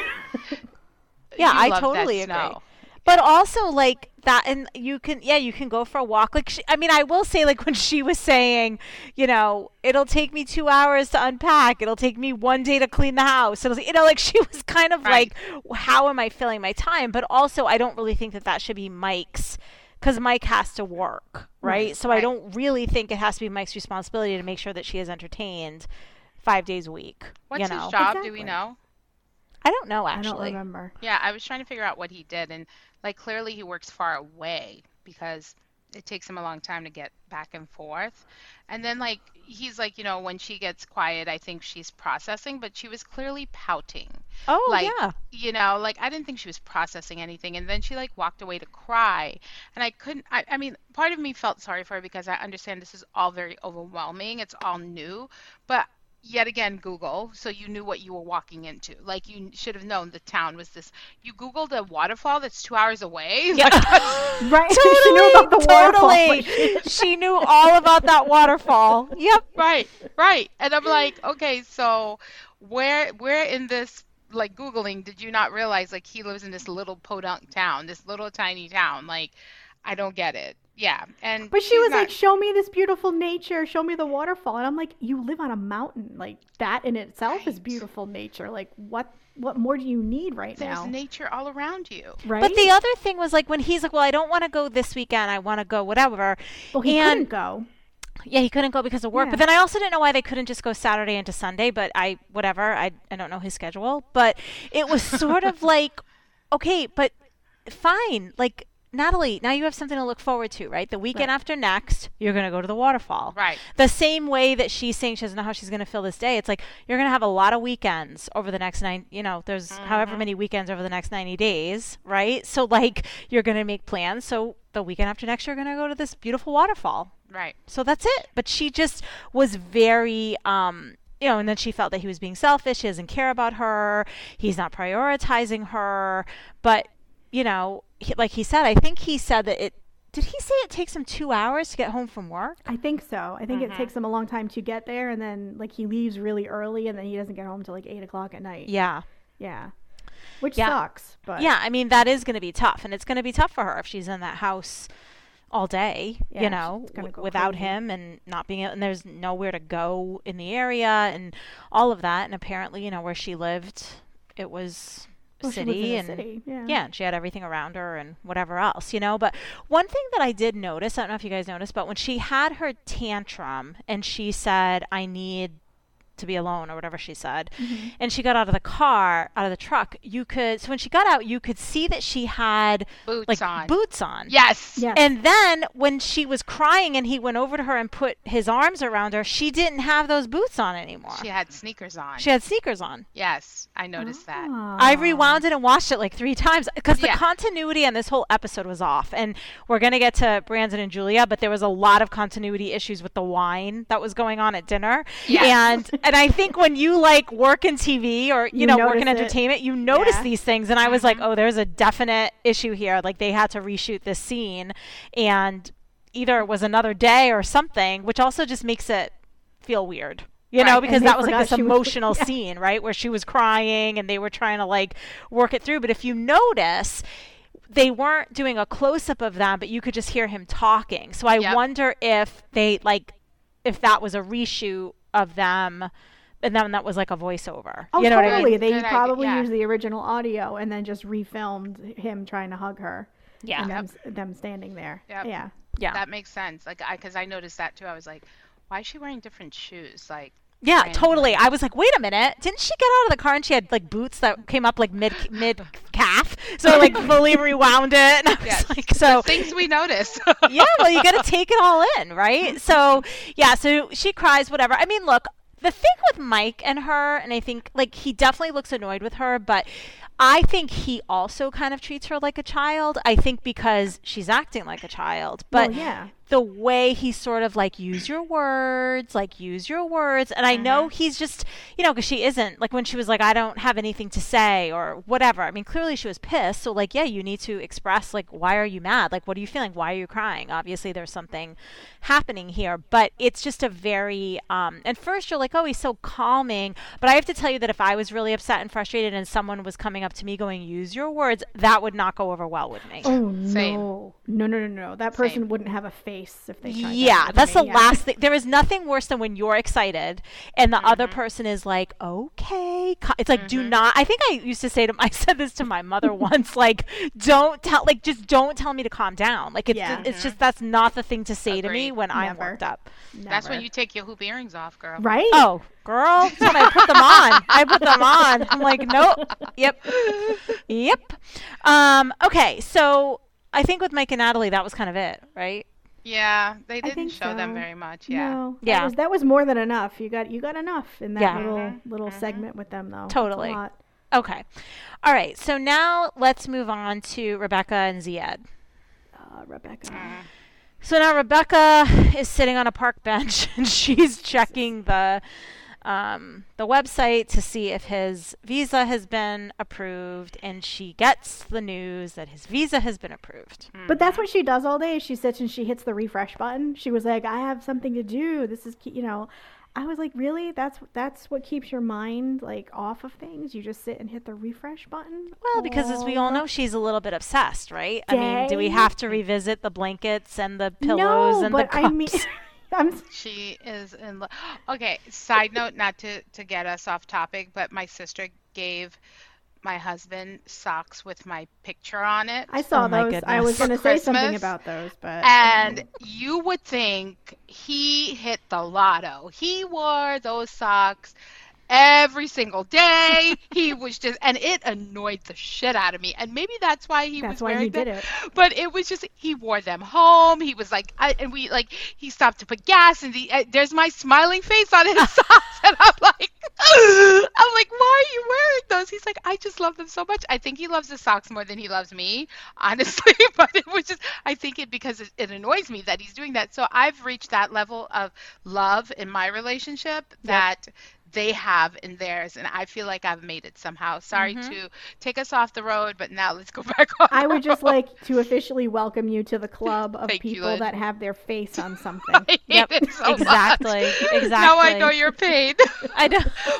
Yeah, you I totally agree. snow. But also, like that, and you can, yeah, you can go for a walk. Like, she, I mean, I will say, like when she was saying, you know, it'll take me two hours to unpack. It'll take me one day to clean the house. It'll, you know, like she was kind of Right. like, how am I filling my time? But also, I don't really think that that should be Mike's, because Mike has to work, right? Right, so I don't really think it has to be Mike's responsibility to make sure that she is entertained five days a week. What's you know, his job? Do we know? I don't know actually. I don't actually. remember. Yeah, I was trying to figure out what he did, and like clearly he works far away because it takes him a long time to get back and forth. And then like he's like, you know, when she gets quiet, I think she's processing, but she was clearly pouting. Oh Like, yeah. You know, like I didn't think she was processing anything, and then she like walked away to cry, and I couldn't. I, I mean, part of me felt sorry for her because I understand this is all very overwhelming. It's all new, but yet again Google, so you knew what you were walking into. Like you should have known the town was this. You Googled a waterfall that's two hours away. Yeah. Like, Right? totally, she knew about the waterfall. totally. she knew all about that waterfall. Yep. right, right. And I'm like, okay, so where where in this like googling did you not realize like he lives in this little podunk town, this little tiny town? Like, I don't get it. Yeah, and But she was not- like, "Show me this beautiful nature. Show me the waterfall." And I'm like, "You live on a mountain. Like that in itself is beautiful nature. Like what what more do you need right there's now?" nature all around you. right? But the other thing was like when he's like, "Well, I don't want to go this weekend. I want to go whatever." well, he and- couldn't go. Yeah, he couldn't go because of work. Yeah. But then I also didn't know why they couldn't just go Saturday into Sunday. But I, whatever, I, I don't know his schedule. But it was sort of like, okay, but fine. Like, Natalie, now you have something to look forward to, right? The weekend Right. after next, you're going to go to the waterfall. Right. The same way that she's saying she doesn't know how she's going to fill this day. It's like you're going to have a lot of weekends over the next nine, you know, there's however many weekends over the next 90 days, right? So, like, you're going to make plans. So, the weekend after next, you're going to go to this beautiful waterfall. Right. So that's it. But she just was very um you know, and then she felt that he was being selfish, he doesn't care about her, he's not prioritizing her. But, you know, he, like he said, I think he said that it did he say it takes him two hours to get home from work? I think so. I think Mm-hmm. it takes him a long time to get there, and then like he leaves really early, and then he doesn't get home till like eight o'clock at night. Yeah. Yeah, which Yeah. sucks. But Yeah, I mean that is going to be tough, and it's going to be tough for her if she's in that house all day, Yeah, you know, w- without crazy. him and not being and there's nowhere to go in the area and all of that. And apparently, you know, where she lived, it was a Well, she lives in city and city, yeah. yeah, and she had everything around her and whatever else, you know. But one thing that I did notice, I don't know if you guys noticed, but when she had her tantrum and she said, "I need." To be alone or whatever she said. Mm-hmm. And she got out of the car, out of the truck. You could so when she got out, you could see that she had Boots like on. boots on. Yes. Yeah. And then when she was crying and he went over to her and put his arms around her, she didn't have those boots on anymore. She had sneakers on. She had sneakers on. yes, I noticed that. Ah. I rewound it and watched it like three times because the Yeah. continuity on this whole episode was off. And we're gonna get to Brandon and Julia, but there was a lot of continuity issues with the wine that was going on at dinner. Yes. And and I think when you like work in TV or you, You know work in it. entertainment, you notice Yeah. these things. And I was like, mm-hmm. oh, there's a definite issue here. Like they had to reshoot this scene, and either it was another day or something, which also just makes it feel weird. You know, Right. because that was like this she was- emotional yeah. scene, right? Where she was crying and they were trying to like work it through. But if you notice, they weren't doing a close up of them, but you could just hear him talking. So I Yep. wonder if they like if that was a reshoot of them and then that was like a voiceover. Oh, you know what I mean? totally. They Good idea, probably yeah. used the original audio and then just refilmed him trying to hug her. Yeah. And them, them standing there. Yep. Yeah. Yeah. That makes sense. Like I, because I noticed that too. I was like, why is she wearing different shoes? Like, Yeah, Random. totally. I was like, wait a minute, didn't she get out of the car and she had like boots that came up like mid mid calf? So I, like fully rewound it. And I was yes. like, so things we notice. yeah, well, you got to take it all in, right? So, yeah, so she cries, whatever. I mean, look, the thing with Mike and her, and I think, like, he definitely looks annoyed with her, but I think he also kind of treats her like a child. I think because she's acting like a child. But well, yeah. The way he sort of like use your words, like use your words. And I know he's just, you know, because she isn't like when she was like, I don't have anything to say or whatever. I mean, clearly she was pissed. So like, yeah, you need to express like, why are you mad? Like, what are you feeling? Why are you crying? Obviously, there's something happening here, but it's just a very. Um, and first you're like, oh, he's so calming. But I have to tell you that if I was really upset and frustrated and someone was coming up to me going, use your words, that would not go over well with me. Oh Same. no. No, no, no, no. That person Same. wouldn't have a face if they tried that Yeah, with that's me, the yeah. last thing. There is nothing worse than when you're excited and the other Mm-hmm. person is like, "Okay." It's like, "Do not." I think I used to say to I said this to my mother once like, "Don't tell like just don't tell me to calm down." Like it's Yeah. it's just that's not the thing to say to me Agreed. when I'm worked up. That's when you take your hoop earrings off, girl. Right? Oh, girl, that's when I put them on. I put them on. I'm like, "Nope." Yep. Yep. Um okay, so I think with Mike and Natalie that was kind of it, right? Yeah, they didn't think show them very much. Yeah. No. Yeah. That was, that was more than enough. You got you got enough in that Yeah. little Mhm, little mhm. segment with them though. That's a Totally. lot. Okay. All right. So now let's move on to Rebecca and Ziad. Uh, Rebecca. Mm. So now Rebecca is sitting on a park bench and she's checking the um, the website to see if his visa has been approved, and she gets the news that his visa has been approved. But that's what she does all day. She sits and she hits the refresh button. She was like, "I have something to do. This is, you know." I was like, "Really? That's that's what keeps your mind like off of things? You just sit and hit the refresh button?" Well, because as we all know, she's a little bit obsessed, right? I mean, do we have to revisit the blankets and the pillows no, and but the cups? I mean, I'm She is in love. Okay, side note, not to to get us off topic, but my sister gave my husband socks with my picture on it. I saw Oh my those. I was going to say something about those, but And you would think he hit the lotto. He wore those socks every single day. he was just, and it annoyed the shit out of me. And maybe that's why he that's was why wearing he did them. it. But it was just he wore them home. He was like, I, and we like he stopped to put gas, and the, uh, there's my smiling face on his socks, and I'm like, I'm like, why are you wearing those? He's like, I just love them so much. I think he loves the socks more than he loves me, honestly. but it was just, I think it because it, it annoys me that he's doing that. So I've reached that level of love in my relationship that they have in theirs, and I feel like I've made it somehow. Sorry mm-hmm. to take us off the road, but now let's go back on. I the would just road. like to officially welcome you to the club of Thank you, people Lynn. that have their face on something. I hate Yep, it so much. exactly, exactly. Now I know your pain. I know.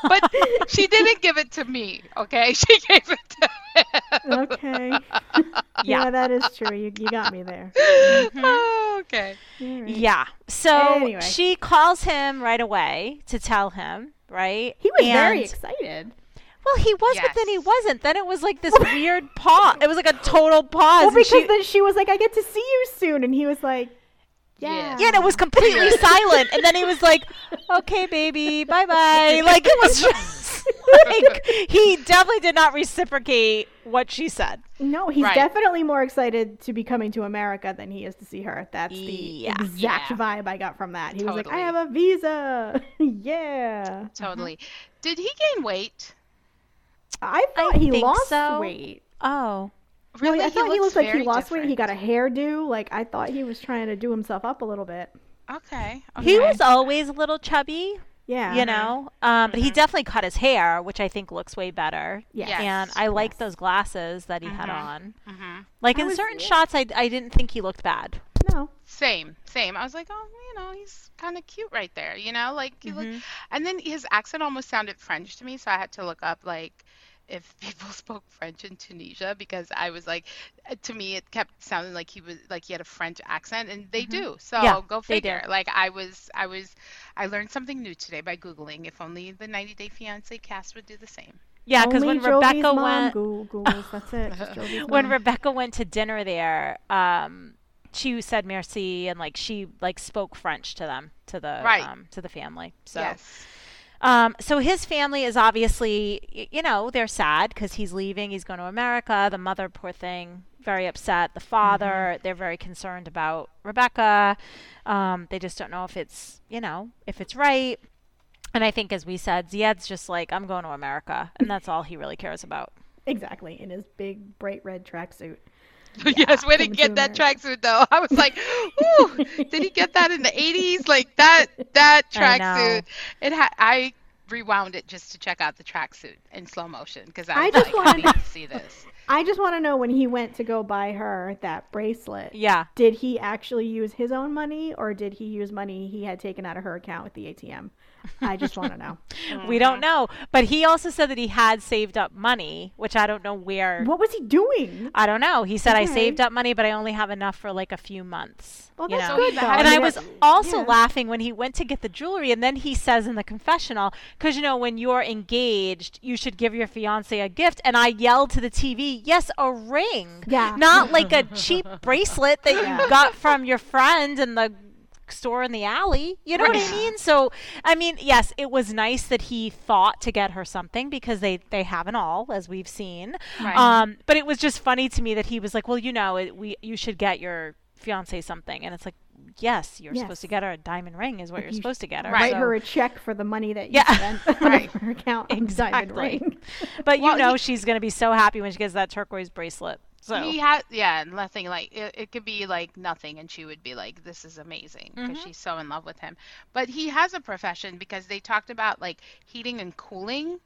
but she didn't give it to me, okay? She gave it to him. okay. Yeah. yeah, that is true. You, you got me there. Mm-hmm. Mm-hmm. Oh, okay. All right. Yeah. So Anyway. she calls him right away to tell him, right? He was very excited. Well, he was, but then he wasn't. Then it was like this weird pause. It was like a total pause. Well, because she- then she was like, "I get to see you soon," and he was like, Yeah. Yeah, and it was completely silent. And then he was like, "Okay, baby, bye bye." Like it was just like he definitely did not reciprocate what she said. No, he's Right. definitely more excited to be coming to America than he is to see her. That's the Yeah. exact Yeah. vibe I got from that. He was like, I have a visa. yeah. Totally. Did he gain weight? I thought he lost so. weight. Oh, Really, I thought he looked like he very lost weight. He got a hairdo. Like I thought he was trying to do himself up a little bit. Okay. okay. he was always a little chubby, Yeah. you know. Um, but he definitely cut his hair, which I think looks way better. Yes. Yes. And I like Yes. those glasses that he had Mhm. on. hmm Like I in was- certain yeah. shots, I, I didn't think he looked bad. No. Same, same. I was like, oh, you know, he's kind of cute right there, you know, like he look. And then his accent almost sounded French to me, so I had to look up like if people spoke French in Tunisia because I was like, uh, to me it kept sounding like he was like he had a French accent, and they do. So Mm-hmm. Yeah, go they figure. Like I was, I was, I learned something new today by googling. If only the 90 Day Fiance cast would do the same. Yeah, because when Jovi's Rebecca mom went, Googles. That's it. When mom. Rebecca went to dinner there, um, she said merci and like she like spoke French to them to the Right. um, to the family. So Yes. Um, so his family is obviously you know they're sad because he's leaving. He's going to America. The mother, poor thing, very upset. The father, they're very concerned about Rebecca. Um, they just don't know if it's you know if it's right. And I think, as we said, Ziad's just like, I'm going to America, and that's all he really cares about. exactly in his big bright red tracksuit. yes, where did he get that tracksuit though? I was like, ooh, did he get that in the 80s? Like that that I know. tracksuit. It had I rewound it just to check out the tracksuit in slow motion because I I was just like, wanted- to see this. I just want to know when he went to go buy her that bracelet. Yeah. Did he actually use his own money or did he use money he had taken out of her account with the ATM? I just want to know. We don't know. But he also said that he had saved up money, which I don't know where. What was he doing? I don't know. He said, I saved up money, but I only have enough for like a few months. Well, you that's know? good though. he- And I was also yeah. laughing when he went to get the jewelry, and then he says in the confessional, because you know, when you're engaged, you should give your fiance a gift. And I yelled to the TV, Yes, a ring. Yeah. Not like a cheap bracelet that Yeah. you got from your friend and the store in the alley. You know what I mean? So, I mean, yes, it was nice that he thought to get her something because they they haven't all, as we've seen. Right. Um, but it was just funny to me that he was like, "Well, you know, it, we you should get your fiance something," and it's like, "Yes, you're Yes. supposed to get her a diamond ring, is what Like you're you supposed to get her." Write So- her a check for the money that you Yeah. spent on Right. her account on the diamond Exactly. ring. but you know, he- she's gonna be so happy when she gets that turquoise bracelet. So He had yeah, nothing like it, it could be like nothing and she would be like this is amazing because Mhm. she's so in love with him. But he has a profession because they talked about like heating and cooling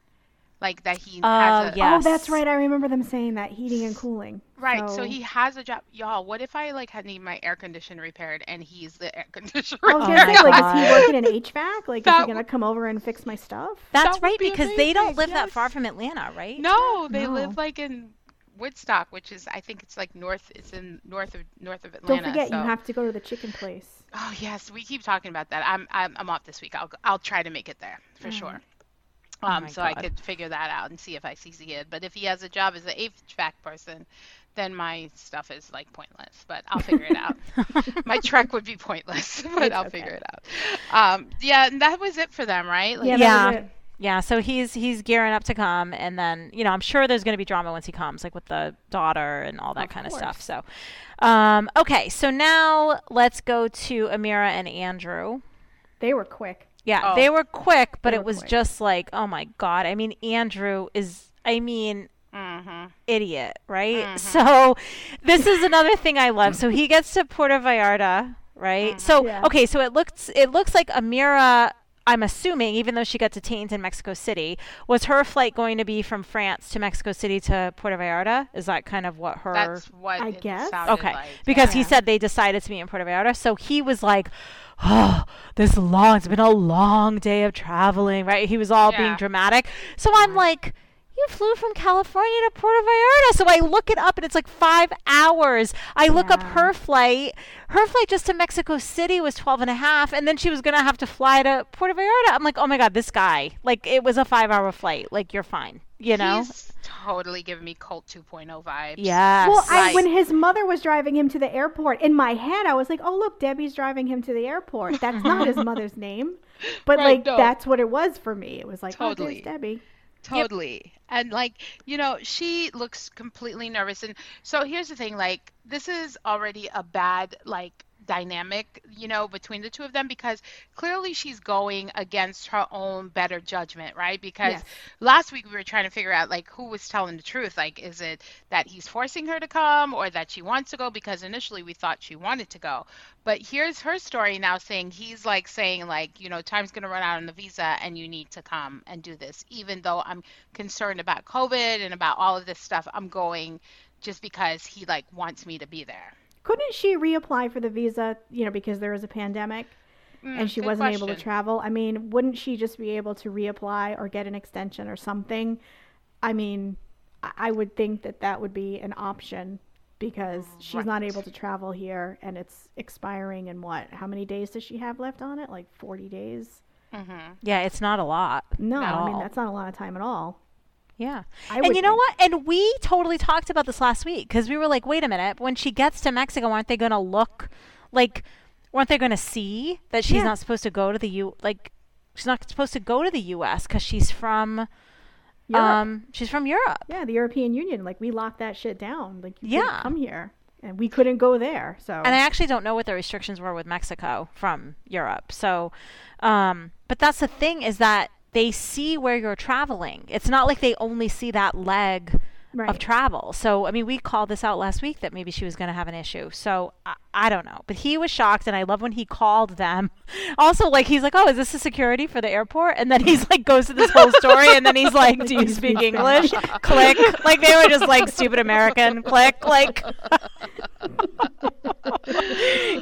like that he Oh, has a yeah. Oh, that's right. I remember them saying that heating and cooling. Right, so he has a job. Y'all, what if I like had need my air conditioner repaired and he's the air conditioner I was Oh gonna my say, like, God. is he working in HVAC? Like, is he gonna come over and fix my stuff? that's would right be because they don't amazing, live that far from Atlanta, right? No, they No. live like in Woodstock, which is I think it's like north. It's in north of north of Atlanta. Don't Atlanta. forget, so. you have to go to the chicken place. Oh yes, we keep talking about that. I'm I'm, I'm off this week. I'll I'll try to make it there for Alright. sure. Oh Um, my so I could figure that out and see if I see Ziad. But if he has a job as an HVAC person, then my stuff is like pointless. But I'll figure it out. my trek would be pointless, but It's I'll okay. figure it out. Um, yeah, and that was it for them, right? Like, Yeah, Yeah. That was it. Yeah, so he's he's gearing up to come, and then you know I'm sure there's going to be drama once he comes, like with the daughter and all that Of kind of stuff. So, um, okay, so now let's go to Amira and Andrew. They were quick. Yeah, Oh. they were quick, but They it was quick. just like, oh my god! I mean, Andrew is, I mean, mhm. idiot, right? Mhm. So this is another thing I love. So he gets to Puerto Vallarta, right? So Yeah. okay, so it looks it looks like Amira. I'm assuming, even though she got detained in Mexico City, was her flight going to be from France to Mexico City to Puerto Vallarta? Is that kind of what her? That's what I it guess. Okay, like. because he said they decided to meet in Puerto Vallarta. So he was like, "Oh, this long. It's been a long day of traveling." Right? He was all being dramatic. So I'm like. You flew from California to Puerto Vallarta. So I look it up and it's like five hours. I look up her flight. Her flight just to Mexico City was 12 and a half. And then she was going to have to fly to Puerto Vallarta. I'm like, oh my God, this guy. Like, it was a five hour flight. Like, you're fine. You know? He's totally giving me cult 2.0 vibes. Yes. Well, I, when his mother was driving him to the airport, in my head, I was like, "Oh, look, Debbie's driving him to the airport." That's not his mother's name, but Right, like no. that's what it was for me. It was like, "Oh, Totally. there's Debbie." Totally. And like, you know, she looks completely nervous. And so here's the thing, like, this is already a bad like dynamic, you know, between the two of them because clearly she's going against her own better judgment, right? Because Yes. last week we were trying to figure out like who was telling the truth. Like, is it that he's forcing her to come or that she wants to go? Because initially we thought she wanted to go. But here's her story now saying he's like saying like, you know, time's gonna run out on the visa and you need to come and do this. Even though I'm concerned about COVID and about all of this stuff, I'm going just because he like wants me to be there. Couldn't she reapply for the visa? You know, because there was a pandemic Mm, and she wasn't able to travel. I mean, wouldn't she just be able to reapply or get an extension or something? I mean, I- I would think that that would be an option because she's not able to travel here and it's expiring in what? How many days does she have left on it? Like 40 days? Mhm. yeah, it's not a lot. No, At I mean, all. that's not a lot of time at all. Yeah. I and you know think. what? And we totally talked about this last week because we were like, wait a minute. When she gets to Mexico, aren't they going to look like, weren't they going to see that she's Yeah. not supposed to go to the U, like, she's not supposed to go to the U.S. because she's from, Europe. um, she's from Europe. yeah, the European Union, like we locked that shit down. Like you Yeah. come here and we couldn't go there. So And I actually don't know what the restrictions were with Mexico from Europe. So, um, but that's the thing is that they see where you're traveling. It's not like they only see that leg right. of travel. So, I mean, we called this out last week that maybe she was going to have an issue. So, I, I don't know. But he was shocked, and I love when he called them. Also, like, he's like, oh, is this a security for the airport? And then he's like, goes to this whole story, and then he's like, do you speak English? Click. Like, they were just like, stupid American. Click. Like,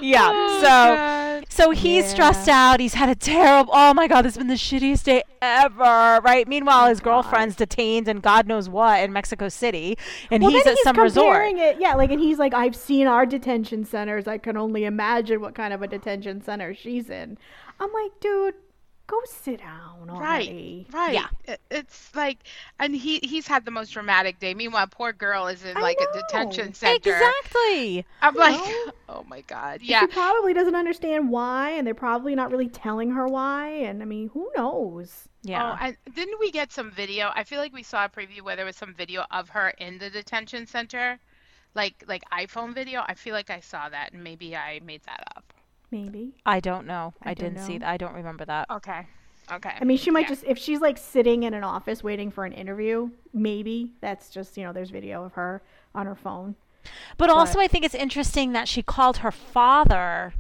yeah. Oh, So. God. So he's Yeah. stressed out. He's had a terrible. Oh my God, this has been the shittiest day ever. Right. Meanwhile, his oh, girlfriend's detained and God knows what in Mexico City, and well, he's at he's some resort. it, yeah, like, and he's like, I've seen our detention centers. I can only imagine what kind of a detention center she's in. I'm like, dude, go sit down already. Right, right. Yeah. It's like, and he he's had the most dramatic day. Meanwhile, poor girl is in I like know. a detention center. Exactly. I'm You like, know? oh my god, Yeah. She probably doesn't understand why, and they're probably not really telling her why. And I mean, who knows? Oh, yeah. Oh, and didn't we get some video? I feel like we saw a preview where there was some video of her in the detention center, like like iPhone video. I feel like I saw that, and maybe I made that up. Maybe. I don't know. I, I don't didn't see. That. I don't remember that. Okay, okay. I mean, she might Yeah. just if she's like sitting in an office waiting for an interview. Maybe that's just you know there's video of her on her phone. But also, I think it's interesting that she called her father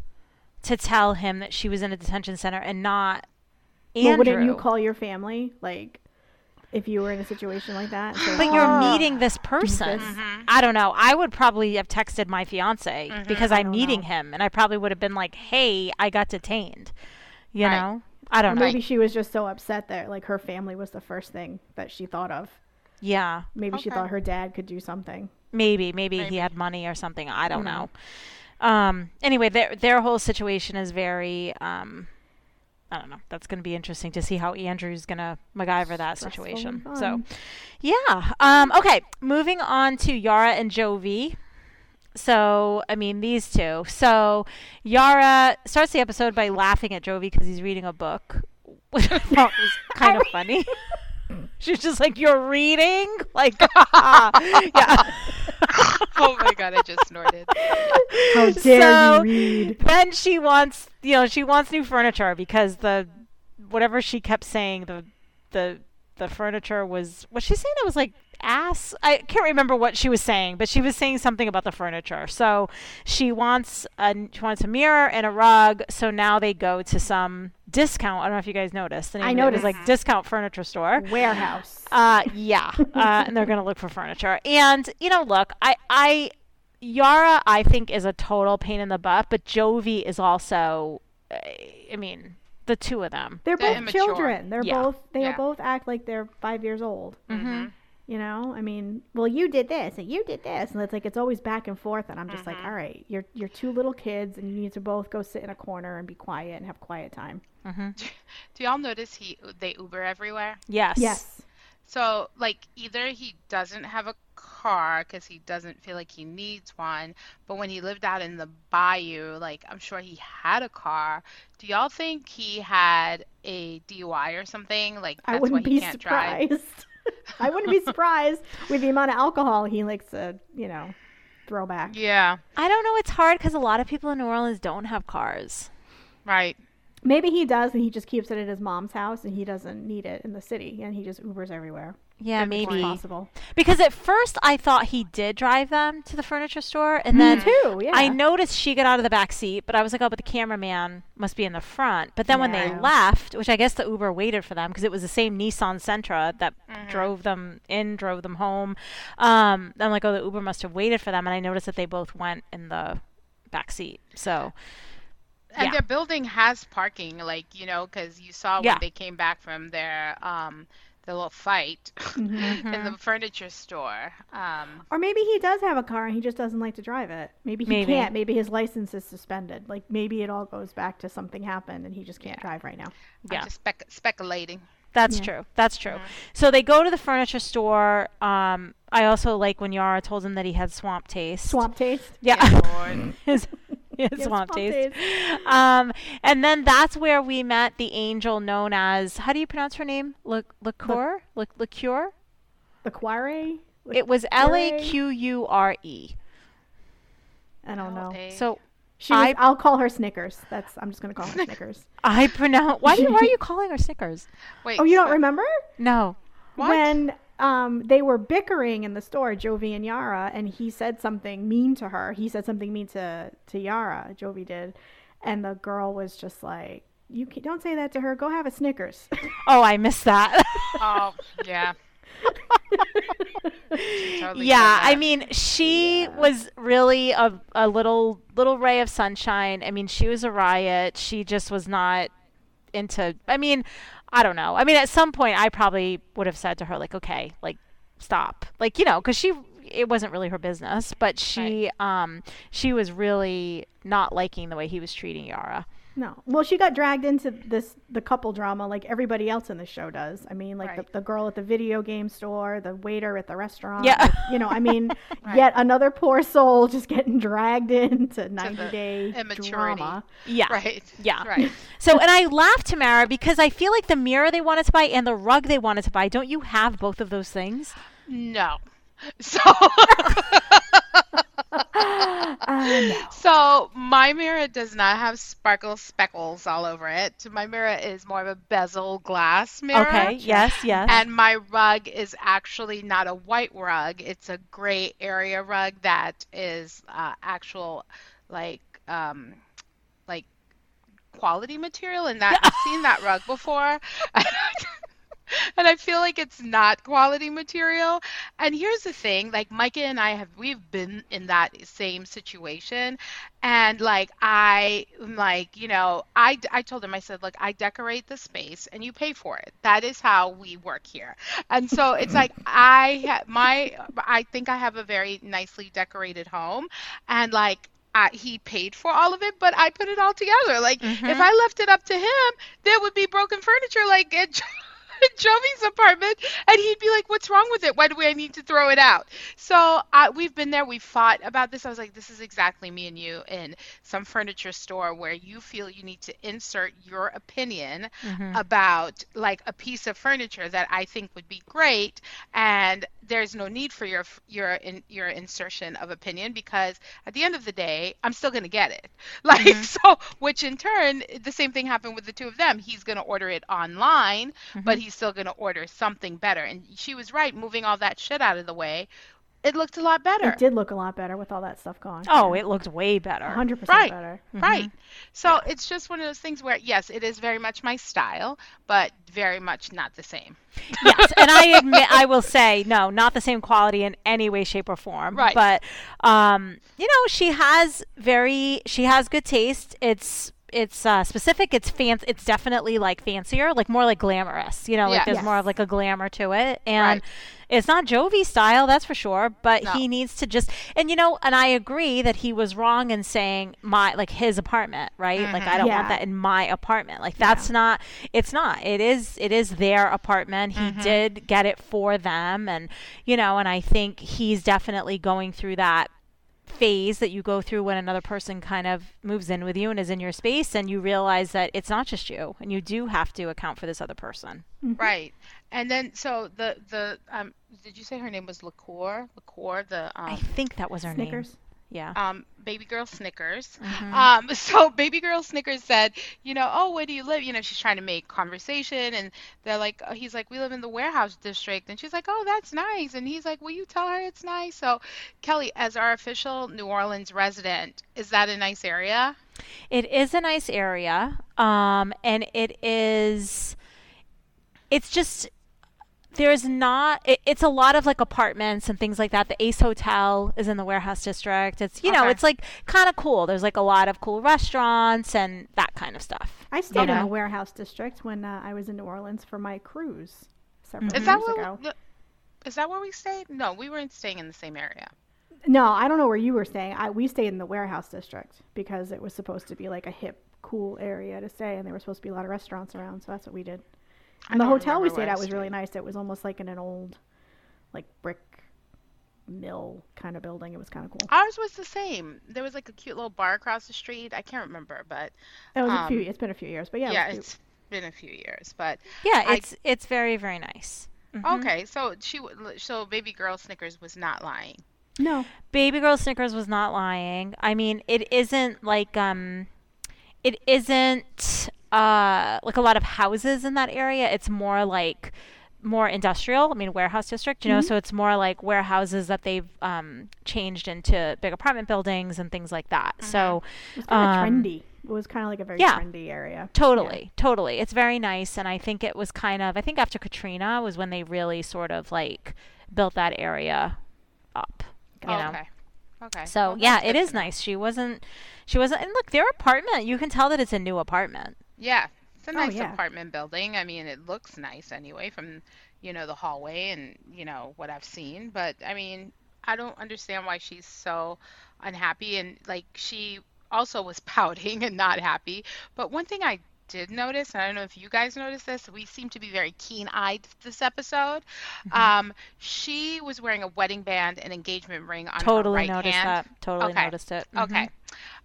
to tell him that she was in a detention center and not Andrew. Well, wouldn't you call your family like if you were in a situation like that? and say, But you're "Oh, meeting this person. this. I don't know. I would probably have texted my fiance because I'm meeting know. him, and I probably would have been like, "Hey, I got detained." You Right. know? I don't know. maybe she was just so upset that like her family was the first thing that she thought of. Yeah, Maybe she thought her dad could do something. maybe, maybe, Maybe. he had money or something. I don't Mhm. know. Um. Anyway, their their whole situation is very. Um. I don't know. That's going to be interesting to see how Andrew's going to MacGyver that Stressful situation. So, yeah. Um. Okay. Moving on to Yara and Jovi. So, I mean, these two. So, Yara starts the episode by laughing at Jovi because he's reading a book, which I thought was kind of funny. She's just like, "You're reading?" Like, yeah. oh my god, I just snorted. How dare So, you read? Then she wants, you know, she wants new furniture because the whatever she kept saying the the the furniture was was she saying it was like ass i can't remember what she was saying but she was saying something about the furniture so she wants a she wants a mirror and a rug so now they go to some discount i don't know if you guys noticed the name I of it was noticed. like discount furniture store Warehouse. uh, yeah, uh, and they're gonna look for furniture. And you know, look, I, I, Yara, I think is a total pain in the butt, but Jovi is also, uh, I mean, the two of them. They're They're both immature. children. They're Yeah. both they Yeah. both act like they're five years old. Mm-hmm. You know, I mean, well, you did this and you did this, and it's like it's always back and forth, and I'm just like, all right, you're you're two little kids, and you need to both go sit in a corner and be quiet and have quiet time. Mm-hmm. Do y'all notice he they Uber everywhere? Yes. Yes, So, like, either he doesn't have a car because he doesn't feel like he needs one, but when he lived out in the bayou, like, I'm sure he had a car. Do y'all think he had a DUI or something? Like, I that's wouldn't why he be can't drive. Surprised. I wouldn't be surprised with the amount of alcohol he likes to, you know, throw back. Yeah, I don't know. It's hard because a lot of people in New Orleans don't have cars. right. Maybe he does, and he just keeps it at his mom's house, and he doesn't need it in the city, and he just Ubers everywhere. Yeah, maybe. Possible. Because at first I thought he did drive them to the furniture store, and then Too, yeah. I noticed she got out of the back seat, but I was like, oh, but the cameraman must be in the front. But then when they left, which I guess the Uber waited for them because it was the same Nissan Sentra that Mm-hmm. drove them in, drove them home. Um, I'm like, oh, the Uber must have waited for them, and I noticed that they both went in the back seat. So And Yeah. their building has parking, like, you know, because you saw when Yeah. they came back from their um the little fight Mm-hmm. in the furniture store. Um, Or maybe he does have a car and he just doesn't like to drive it. Maybe he Maybe. can't. Maybe his license is suspended. Like maybe it all goes back to something happened and he just can't Yeah. drive right now. Yeah. I'm just spec- speculating. That's Yeah. true. That's true. So they go to the furniture store. Um, I also like when Yara told him that he had swamp taste. Swamp taste. Yeah. Lord. His, his Yes, swamp swamp taste. taste. Um, and then that's where we met the angel known as how do you pronounce her name? Le Liqueur? Le Liqueur? The Quire? It was L A Q U R E. I don't know. So She was, I- I'll call her Snickers. That's I'm just gonna call her Snickers. I pronounce. Why, do why are you calling her Snickers? Wait. Oh, you don't so- remember? No. What? When um, they were bickering in the store, Jovi and Yara, and he said something mean to her. He said something mean to to Yara. Jovi did, and the girl was just like, "You can, don't say that to her. Go have a Snickers." Oh, I missed that. Oh, yeah. Totally yeah, I mean, she was really a, a little little ray of sunshine. I mean, she was a riot. She just was not into. I mean, I don't know. I mean, at some point, I probably would have said to her, like, okay, like, stop, like, you know, because she it wasn't really her business, but she um she was really not liking the way he was treating Yara. No. Well, she got dragged into this the couple drama like everybody else in the show does. I mean, like Right. the, the girl at the video game store, the waiter at the restaurant. Yeah. like, you know, I mean, Right. yet another poor soul just getting dragged into 90 day immaturity. drama. Yeah. Right. Yeah. Right. So, and I laughed, Tamara, because I feel like the mirror they wanted to buy and the rug they wanted to buy, don't you have both of those things? No. So. Uh, no. So my mirror does not have sparkle speckles all over it. My mirror is more of a bezel glass mirror. Okay. Yes. Yes. And my rug is actually not a white rug. It's a gray area rug that is uh, actual like um like quality material and that I've seen that rug before. And I feel like it's not quality material. And here's the thing, like Micah and I have we've been in that same situation. And like I like, you know, I I told him I said, "Look, I decorate the space and you pay for it. That is how we work here." And so it's like I ha- my I think I have a very nicely decorated home and like I, he paid for all of it, but I put it all together. Like if mm-hmm. I left it up to him, there would be broken furniture like at Jovi's apartment, and he'd be like, "What's wrong with it? Why do I need to throw it out?" So uh, we've been there. We fought about this. I was like, "This is exactly me and you in some furniture store where you feel you need to insert your opinion about like a piece of furniture that I think would be great, and there's no need for your your in, your insertion of opinion because at the end of the day, I'm still gonna get it. Like so, which in turn, the same thing happened with the two of them. He's gonna order it online, but he's still gonna order something better. And she was right, moving all that shit out of the way. It looked a lot better. It did look a lot better with all that stuff gone. oh, it looked way better. 100% Right. better. Right. So it's just one of those things where yes, it is very much my style, but very much not the same. yes, and I admit, I will say, no, not the same quality in any way, shape, or form. Right. But, um, you know, she has very, she has good taste. It's, it's uh, specific. It's fancy. It's definitely like fancier, like more like glamorous. You know, like Yeah. there's more of like a glamour to it, and Right. it's not Jovi style, that's for sure. But No. he needs to just, and you know, and I agree that he was wrong in saying my like his apartment, right? Like I don't want that in my apartment. Like that's not. It's not. It is. It is their apartment. He did get it for them, and you know, and I think he's definitely going through that phase that you go through when another person kind of moves in with you and is in your space and you realize that it's not just you and you do have to account for this other person. Right. And then so the the um did you say her name was Liqueur? Liqueur, the I um think that was her name. Yeah. um baby girl Snickers. Mm-hmm. Um so baby girl Snickers said, you know, oh where do you live? You know, she's trying to make conversation and they're like oh, he's like, We live in the warehouse district and she's like, Oh, that's nice and he's like, Will you tell her it's nice? So Kelly, as our official New Orleans resident, is that a nice area? It is a nice area. Um and it is it's just there's not it, it's a lot of like apartments and things like that the ace hotel is in the warehouse district it's you know Okay. it's like kind of cool there's like a lot of cool restaurants and that kind of stuff I stayed in the warehouse district when uh, I was in New Orleans for my cruise several Is years that where ago. the- is that where we stayed? No, we weren't staying in the same area. No, I don't know where you were staying. I we stayed in the warehouse district because it was supposed to be like a hip, cool area to stay, and there were supposed to be a lot of restaurants around. So that's what we did. And the hotel we stayed at was really nice. It was almost like in an old, like brick mill kind of building. It was kind of cool. Ours was the same. There was like a cute little bar across the street. I can't remember, but It was a few. um, It's been a few years, but yeah, yeah, it it's been a few years. But yeah I- it's it's very very nice Mhm. okay, so she so baby girl Snickers was not lying. no. Baby Girl Snickers was not lying. I mean, it isn't like um it isn't uh like a lot of houses in that area. It's more like more industrial, I mean warehouse district, you know, so it's more like warehouses that they've um changed into big apartment buildings and things like that. So It was kind of Um, trendy. It was kind of like a very yeah. trendy area. Totally, totally. It's very nice, and I think it was kind of. I think after Katrina was when they really sort of like built that area up. You know. okay. Okay. So Well, yeah, it is nice. She wasn't. She wasn't. And look, their apartment. You can tell that it's a new apartment. Yeah, it's a Oh, nice yeah. apartment building. I mean, it looks nice anyway from, you know, the hallway and, you know, what I've seen. But I mean, I don't understand why she's so unhappy and like she also was pouting and not happy. But one thing I did notice, and I don't know if you guys noticed this, we seem to be very keen-eyed this episode. Mm-hmm. Um, she was wearing a wedding band and engagement ring on her Totally right noticed hand. that. Totally Okay. noticed it. Mhm. Okay.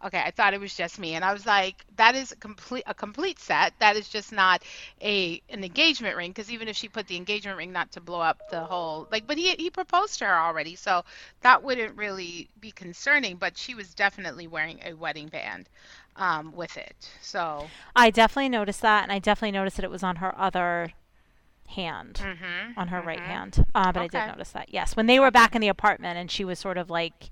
Okay, I thought it was just me and I was like that is a complete a complete set. That is just not a an engagement ring because even if she put the engagement ring not to blow up the whole like but he he proposed to her already. So that wouldn't really be concerning, but she was definitely wearing a wedding band um with it. So, I definitely noticed that, and I definitely noticed that it was on her other hand, mhm. on her right mhm. hand. Uh, but I did notice that. Yes, when they were back in the apartment, and she was sort of like,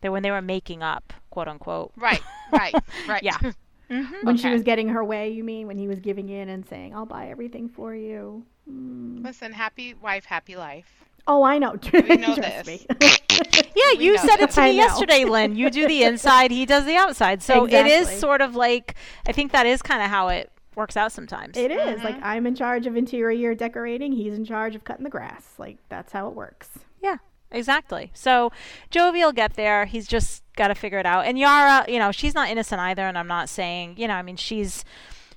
they when they were making up, quote unquote. Right, right, right. Yeah. Mm-hmm. When she was getting her way, you mean? When he was giving in and saying, "I'll buy everything for you." Mm. Listen, happy wife, happy life. Oh, I know. We know Trust this. Yeah, We you know said it to me yesterday, Lynn. You do the inside, he does the outside. So it is sort of like I think that is kind of how it works out sometimes. It is. Like Mhm. I'm in charge of interior decorating, he's in charge of cutting the grass. Like that's how it works. Yeah, exactly. So Jovi will get there. He's just got to figure it out. And Yara, you know, she's not innocent either. And I'm not saying, you know, I mean, she's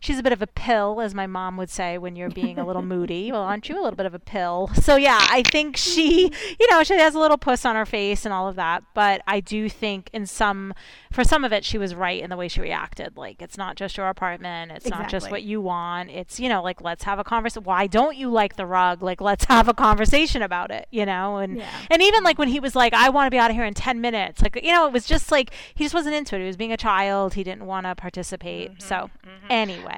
she's a bit of a pill, as my mom would say when you're being a little moody. Well, aren't you a little bit of a pill? So yeah, I think she, you know, she has a little puss on her face and all of that. But I do think in some, for some of it, she was right in the way she reacted. Like it's not just your apartment. It's not just what you want. It's you know, like let's have a conversation. Why don't you like the rug? Like let's have a conversation about it. You know, and Yeah. and even like when he was like, I want to be out of here in 10 minutes. Like, you know, it was just like, he just wasn't into it. He was being a child. He didn't want to participate. Mm-hmm, so, mm-hmm. anyway.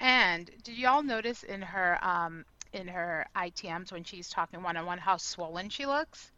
And did y'all notice in her um in her ITMs when she's talking one on one how swollen she looks?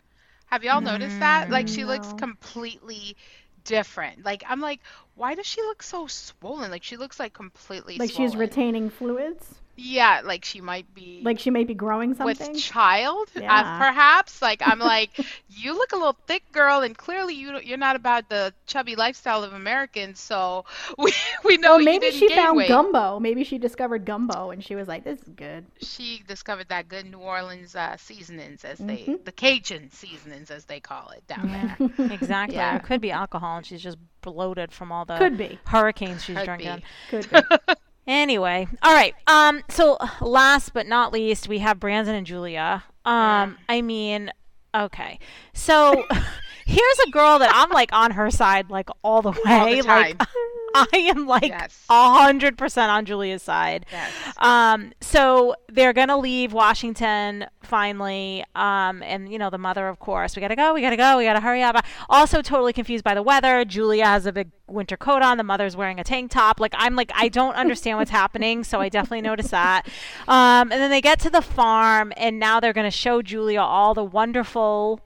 Have y'all noticed that? Like she looks completely different. Like I'm like, why does she look so swollen? Like she looks like completely Like she's retaining fluids. Yeah, like she might be Like she may be growing something. with child, Yeah. uh, perhaps. Like I'm like, you look a little thick, girl, and clearly you you're not about the chubby lifestyle of Americans. So we we know Well, you maybe didn't she gain found weight. gumbo. Maybe she discovered gumbo and she was like, "This is good." She discovered that good New Orleans uh, seasonings, as they Mhm. the Cajun seasonings, as they call it down there. exactly. Yeah. It could be alcohol, and she's just bloated from all the Could be. hurricanes she's Could drinking. be. Could be. Anyway, all right. Um, so last but not least, we have Brandon and Julia. Um, I mean, okay. So here's a girl that I'm like on her side like all the way. All the Like. I am like Yes. hundred percent on Julia's side. Yes. Um, so they're gonna leave Washington finally. Um, and you know the mother, of course, we gotta go, we gotta go, we gotta hurry up. Also, totally confused by the weather. Julia has a big winter coat on. The mother's wearing a tank top. Like I'm like I don't understand what's happening. So I definitely noticed that. Um, and then they get to the farm, and now they're gonna show Julia all the wonderful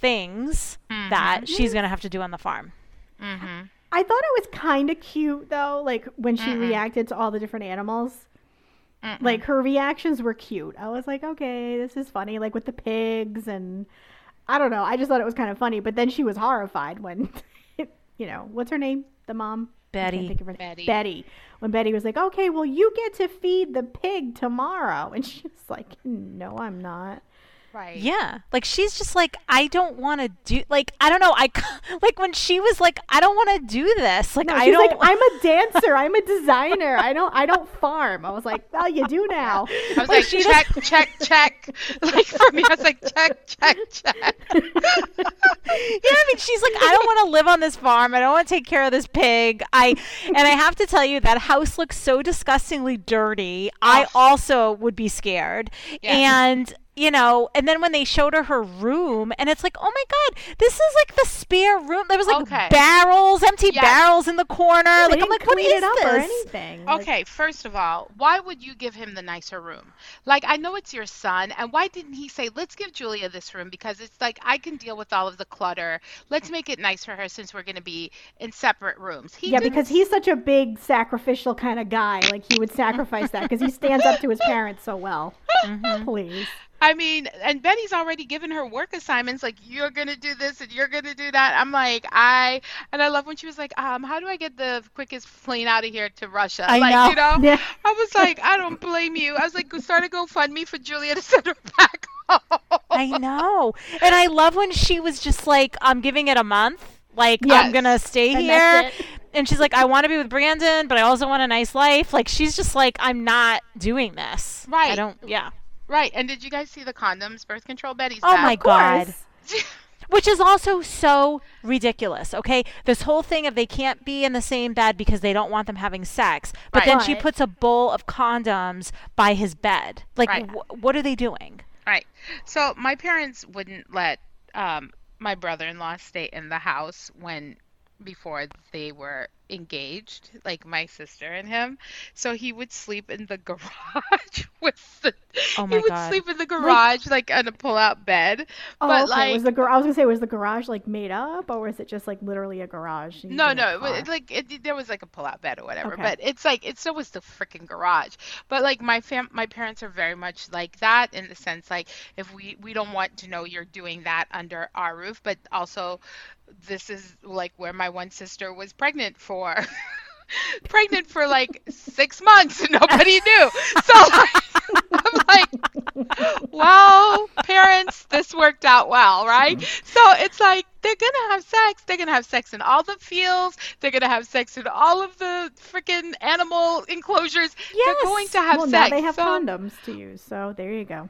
things that she's gonna have to do on the farm. Mm-hmm. I thought it was kind of cute though, like when she reacted to all the different animals. Like her reactions were cute. I was like, okay, this is funny. Like with the pigs and I don't know. I just thought it was kind of funny. But then she was horrified when, you know, what's her name? The mom. I can't Betty. think of her name. Betty. Betty. When Betty was like, okay, well, you get to feed the pig tomorrow, and she's like, no, I'm not. Right. Yeah, like she's just like I don't want to do like I don't know I like when she was like I don't want to do this like No, I don't like, I'm a dancer. I'm a designer. I don't. I don't farm. I was like, well, you do now. I was Like, like, check, check, check. Like for me, I was like, check, check, check. yeah I mean she's like I don't want to live on this farm I don't want to take care of this pig I and I have to tell you that house looks so disgustingly dirty I also would be scared Yes. and you know, and then when they showed her her room, and it's like, oh my god, this is like the spare room. There was like Okay. barrels, empty Yes. barrels in the corner. They like I'm like, what clean it up this? or anything. Like, Okay, first of all, why would you give him the nicer room? Like, I know it's your son, and why didn't he say, let's give Julia this room? Because it's like, I can deal with all of the clutter. Let's make it nice for her since we're going to be in separate rooms. He yeah, didn't because he's such a big sacrificial kind of guy. Like he would sacrifice that because he stands up to his parents so well. Mm-hmm. Please. I mean, and Betty's already given her work assignments like you're gonna do this and you're gonna do that. I'm like, I and I love when she was like, um, how do I get the quickest plane out of here to Russia? I like, know. you know, Yeah. I was like, I don't blame you. I was like, start a GoFundMe for Julia to send her back home. I know. And I love when she was just like, I'm giving it a month. Like, I'm going to stay And here. that's it. And she's like, I want to be with Brandon, but I also want a nice life. Like, she's just like, I'm not doing this. Right. I don't, yeah. Right. And did you guys see the condoms? Birth control Betty's Oh my. God. Which is also so ridiculous, okay? This whole thing of they can't be in the same bed because they don't want them having sex. But Right. then she puts a bowl of condoms by his bed. Like, Right. wh- what are they doing? Right. So my parents wouldn't let um, my brother-in-law stay in the house when before they were engaged, like my sister and him. So he would sleep in the garage with the. Oh my he would God. sleep in the garage like, on a pull-out bed. Oh, but okay. like was the gar- I was gonna say, was the garage like made up, or was it just like literally a garage? No, no, it was, like it, there was like a pull-out bed or whatever, Okay. but it's like it still was the freaking garage. But like my fam, my parents are very much like that in the sense like if we we don't want to know you're doing that under our roof, but also this is like where my one sister was pregnant for. pregnant for like six months and nobody knew. So I'm like, well, parents, this worked out well, right? Mm-hmm. So it's like they're gonna have sex. They're gonna have sex in all the fields. They're gonna have sex in all of the freaking animal enclosures. Yes. They're going to have well, sex. now they have so, condoms to use, so there you go.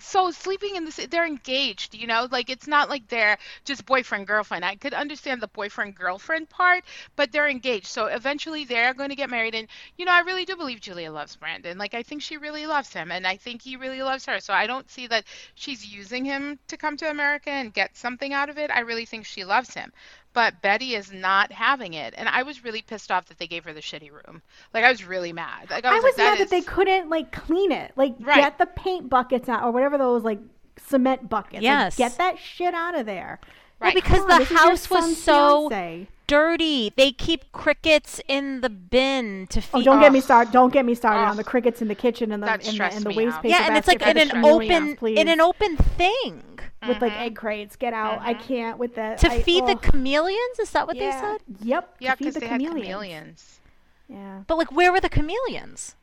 So sleeping in the they're engaged you know like it's not like they're just boyfriend girlfriend. I could understand the boyfriend girlfriend part but they're engaged. So eventually they're going to get married and you know i really do believe julia loves brandon. Like i think she really loves him and i think he really loves her. So i don't see that she's using him to come to america and get something out of it. I really think she loves him but Betty is not having it, and I was really pissed off that they gave her the shitty room. Like I was really mad. Like I I was, was like, mad that they couldn't like clean it, like Right. get the paint buckets out or whatever those like cement buckets. Like, Yes. get that shit out of there. Well, Right. because Come on, the this is your house was so fiancé. Dirty. They keep crickets in the bin to oh, feed. Oh, don't get me started. Don't get me started on the crickets in the kitchen and the That in the, stressed in the waste out. paper. yeah, and it's like in an open Yes, please. in an open thing with like egg mm-hmm. crates. Get out! I mm-hmm. can't with that. to I- feed the chameleons. Is that what yeah. they said? Yep. Yeah, because the they chameleons. had chameleons. Yeah, But like, where were the chameleons?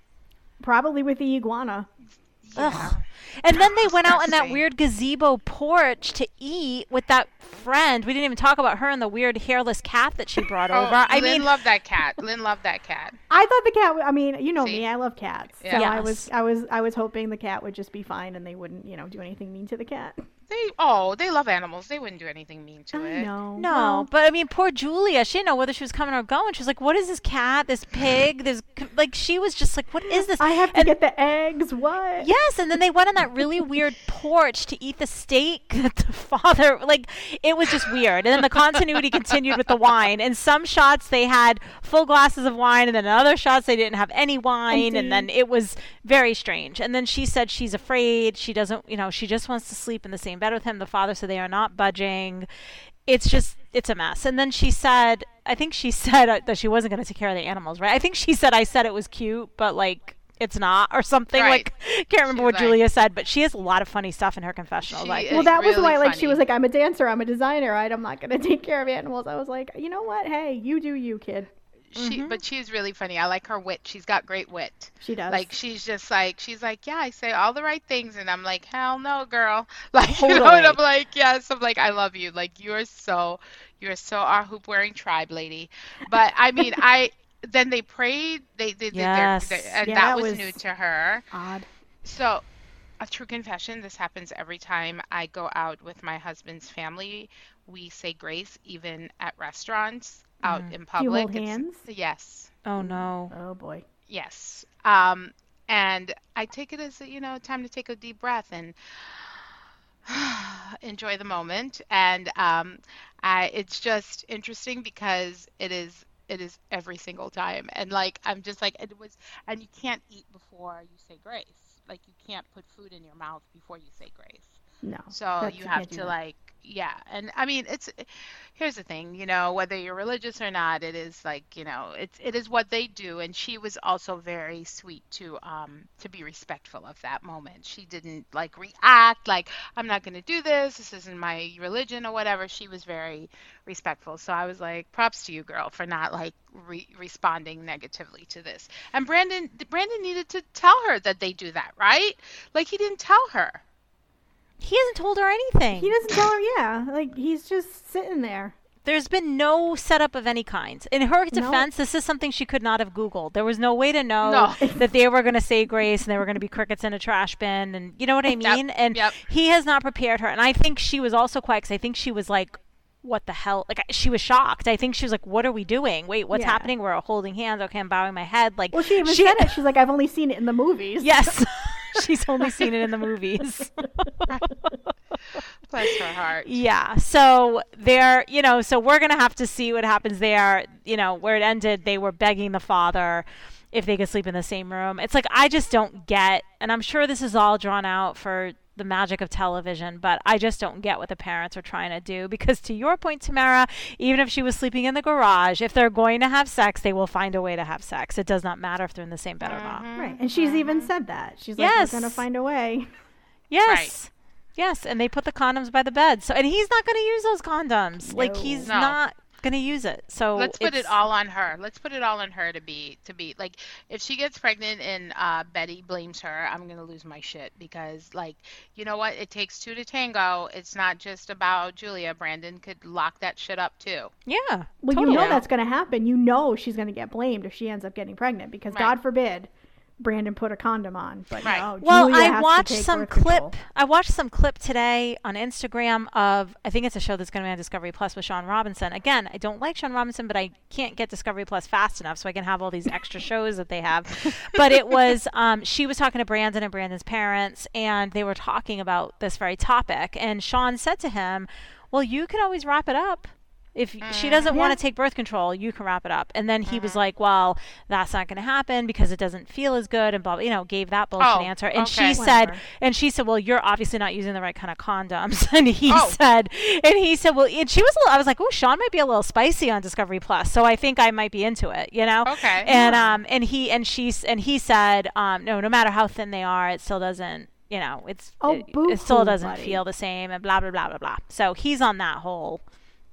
probably with the iguana. Ugh. And then they went out on that weird gazebo porch to eat with that friend. We didn't even talk about her and the weird hairless cat that she brought Oh, over. I Lynn mean, loved that cat. Lynn loved that cat. I thought the cat. I mean, you know See? me. I love cats. Yeah. So I was, I was, I was hoping the cat would just be fine and they wouldn't, you know, do anything mean to the cat. They oh, they love animals. They wouldn't do anything mean to I it. know. no, Well, but I mean, poor Julia. She didn't know whether she was coming or going. She was like, "What is this cat? This pig? This like." She was just like, "What is this?" I have to And- get the eggs. What? Yes, and then they went on that really weird porch to eat the steak that the father like it was just weird. And then the continuity continued with the wine. In some shots they had full glasses of wine and then in other shots they didn't have any wine and then it was very strange. And then she said she's afraid, she doesn't, you know, she just wants to sleep in the same bed with him. The father so they are not budging. It's just it's a mess. And then she said, I think she said uh, that she wasn't going to take care of the animals, right? I think she said I said it was cute, but like it's not or something Right. like can't remember She's what like- Julia said, but she has a lot of funny stuff in her confessional. Like, Well, that was really why, like, she was like, "I'm a dancer. I'm a designer. Right? I'm not gonna take care of animals." I was like, you know what? Hey, you do you, kid. She, Mm-hmm. but she's really funny. I like her wit. She's got great wit. She does. Like she's just like she's like, yeah, I say all the right things, and I'm like, hell no, girl. Like you know, and I'm like, yes, I'm like, I love you. Like you are so, you are so our hoop wearing tribe lady. But I mean, I then they prayed. They they did Yes. their, their and Yeah, that that was, was- new to her. odd. So, a true confession. This happens every time I go out with my husband's family. We say grace even at restaurants, out in Mm. Do you public. hold It's- hands? Yes. oh no. Oh boy. Yes. Um, and I take it as you know time to take a deep breath and enjoy the moment. And um, I, it's just interesting because it is it is every single time. And like I'm just like it was, and you can't eat before you say grace. Like you can't put food in your mouth before you say grace. No. So you have to that. like, yeah. And I mean, it's here's the thing, you know, whether you're religious or not, it is like, you know, it's it is what they do. And she was also very sweet to um to be respectful of that moment. She didn't like react like I'm not going to do this. This isn't my religion or whatever. She was very respectful. So I was like, props to you, girl, for not like re- responding negatively to this. And Brandon Brandon needed to tell her that they do that, right? Like he didn't tell her. He hasn't told her anything. He doesn't tell her. Yeah, like he's just sitting there. There's been no setup of any kind. In her defense, this is something she could not have Googled. There was no way to know No. that they were going to say grace and they were going to be crickets in a trash bin. And you know what I Yep, mean? And yep. he has not prepared her. And I think she was also quiet because I think she was like, what the hell? Like, I- she was shocked. I think she was like, what are we doing? Wait, what's Yeah. happening? We're holding hands. Okay, I'm bowing my head. Like, Well, she even said it. She's like, "I've only seen it in the movies." Yes. She's only seen it in the movies. Bless her heart. Yeah. So there, you know, so we're going to have to see what happens there. You know, where it ended, they were begging the father if they could sleep in the same room. It's like, I just don't get, and I'm sure this is all drawn out for the magic of television, but I just don't get what the parents are trying to do. Because to your point, Tamara, even if she was sleeping in the garage, if they're going to have sex, they will find a way to have sex. It does not matter if they're in the same bed or not. Mm-hmm. Right. And she's mm-hmm. even said that. She's like, Yes. "We're gonna find a way." Yes. Yes, and they put the condoms by the bed. So and he's not going to use those condoms. Like he's No. not going to use it. So Let's put it all on her. Let's put it all on her to be to be like if she gets pregnant and uh, Betty blames her, I'm gonna lose my shit because like you know what? It takes two to tango. It's not just about Julia. Brandon could lock that shit up too. Yeah. Well, totally. you know that's gonna happen. You know she's gonna get blamed if she ends up getting pregnant because Right. God forbid, Brandon put a condom on. But Right. no, Well, Julia I has to watched take some clip. control. I watched some clip today on Instagram of I think it's a show that's going to be on Discovery Plus with Shaun Robinson. Again, I don't like Shaun Robinson, but I can't get Discovery Plus fast enough, so I can have all these extra shows that they have. But it was um, she was talking to Brandon and Brandon's parents, and they were talking about this very topic. And Shaun said to him, "Well, you can always wrap it up." If she doesn't want to take birth control, you can wrap it up. And then he Mm-hmm. was like, well, that's not going to happen because it doesn't feel as good and blah, blah, you know, gave that bullshit Oh, answer. And okay. she said, and she said, well, you're obviously not using the right kind of condoms. and he Oh. said, and he said, well, and she was, a little, I was like, oh, Shaun might be a little spicy on Discovery Plus. So I think I might be into it, you know? Okay. And, um, and he, and she, s- and he said, um, no, no matter how thin they are, it still doesn't, you know, it's, Oh, it, it still doesn't buddy. feel the same and blah, blah, blah, blah, blah. So he's on that whole,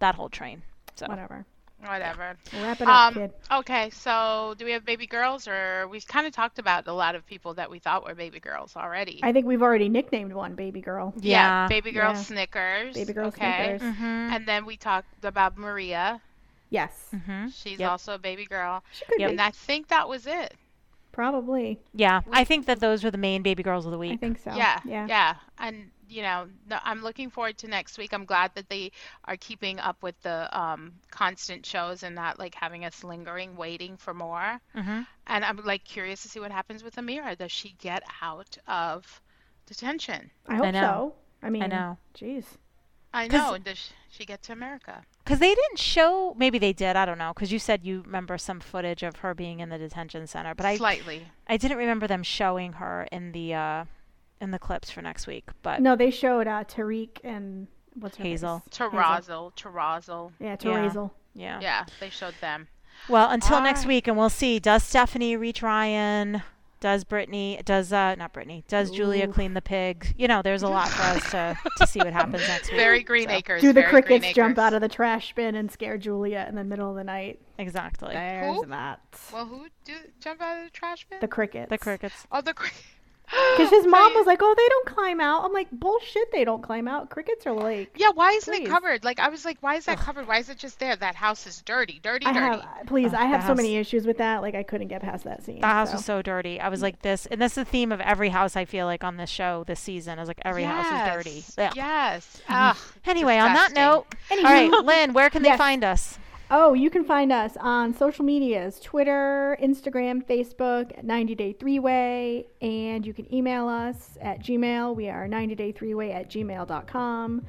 that whole train. So. Whatever. Whatever. Wrap it up, Um, kid. okay, so do we have baby girls, or we've kind of talked about a lot of people that we thought were baby girls already? I think we've already nicknamed one baby girl. Yeah. baby girl Yeah. Snickers. Baby girl okay. Snickers. Mm-hmm. And then we talked about Maria. Yes. Mm-hmm. She's Yep. also a baby girl. She could Yep. be. And I think that was it. Probably. Yeah, I think that those were the main baby girls of the week. I think so. Yeah, Yeah. yeah, and you know, I'm looking forward to next week. I'm glad that they are keeping up with the um, constant shows and not like having us lingering, waiting for more. Mm-hmm. And I'm like curious to see what happens with Amira. Does she get out of detention? I hope know. so. I mean, I know. Jeez. I know. And does she get to America? Because they didn't show, maybe they did, I don't know. Because you said you remember some footage of her being in the detention center, but I, Slightly. I didn't remember them showing her in the, uh, in the clips for next week. But No, they showed uh, Tarik and what's her Hazel. face? Terrazzo, Terrazzo. Yeah, Yeah. Yeah. Yeah, they showed them. Well, until next Alright. week, and we'll see. Does Stephanie reach Ryan? Does Brittany? Does uh, not Brittany? Does Julia clean the pig? You know, there's a lot for us to to see what happens next week. Very Green So, Acres. Do the crickets jump out of the trash bin and scare Julia in the middle of the night? Exactly. There's Who? that. Well, who do jump out of the trash bin? The crickets. The crickets. Oh, the cricket. Because his mom was like, "Oh, they don't climb out." I'm like, "Bullshit! They don't climb out. Crickets are like." Yeah, why isn't Please. it covered? Like I was like, why is that covered? Why is it just there? That house is dirty, dirty, I dirty. Uh, have, please, Oh, I have the so many issues with that. Like, I couldn't get past that scene. That house so. was so dirty. I was mm. like this, and that's the theme of every house I feel like on this show this season. I was like every house is dirty. Yes, Ugh. Yes. Mm-hmm. Ugh, Anyway, on that note, Anywho. all right, Lynn, where can they Yes. find us? Oh, you can find us on social medias Twitter, Instagram, Facebook, at 90 Day Three Way, and you can email us at Gmail. We are 90 Day Three Way at gmail.com.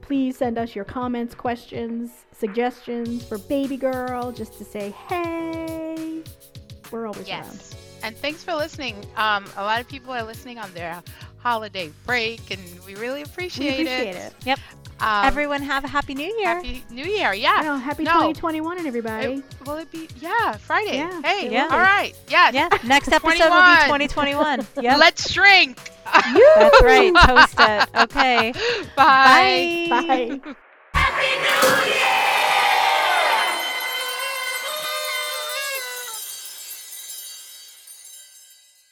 Please send us your comments, questions, suggestions for Baby Girl, just to say, hey. We're always around. Yes. And thanks for listening. Um, a lot of people are listening on their holiday break, and we really appreciate, We appreciate, appreciate it. Yep. Um, Everyone have a happy new year. Happy New Year. Yeah. know, happy No. 2021, everybody. It, will it be? Yeah, Friday. Yeah, hey. will All Yes. Yeah. Next episode 21. will be 2021. Yeah. Let's drink. That's right. Toast it. Okay. Bye. Bye. Bye. Happy New Year!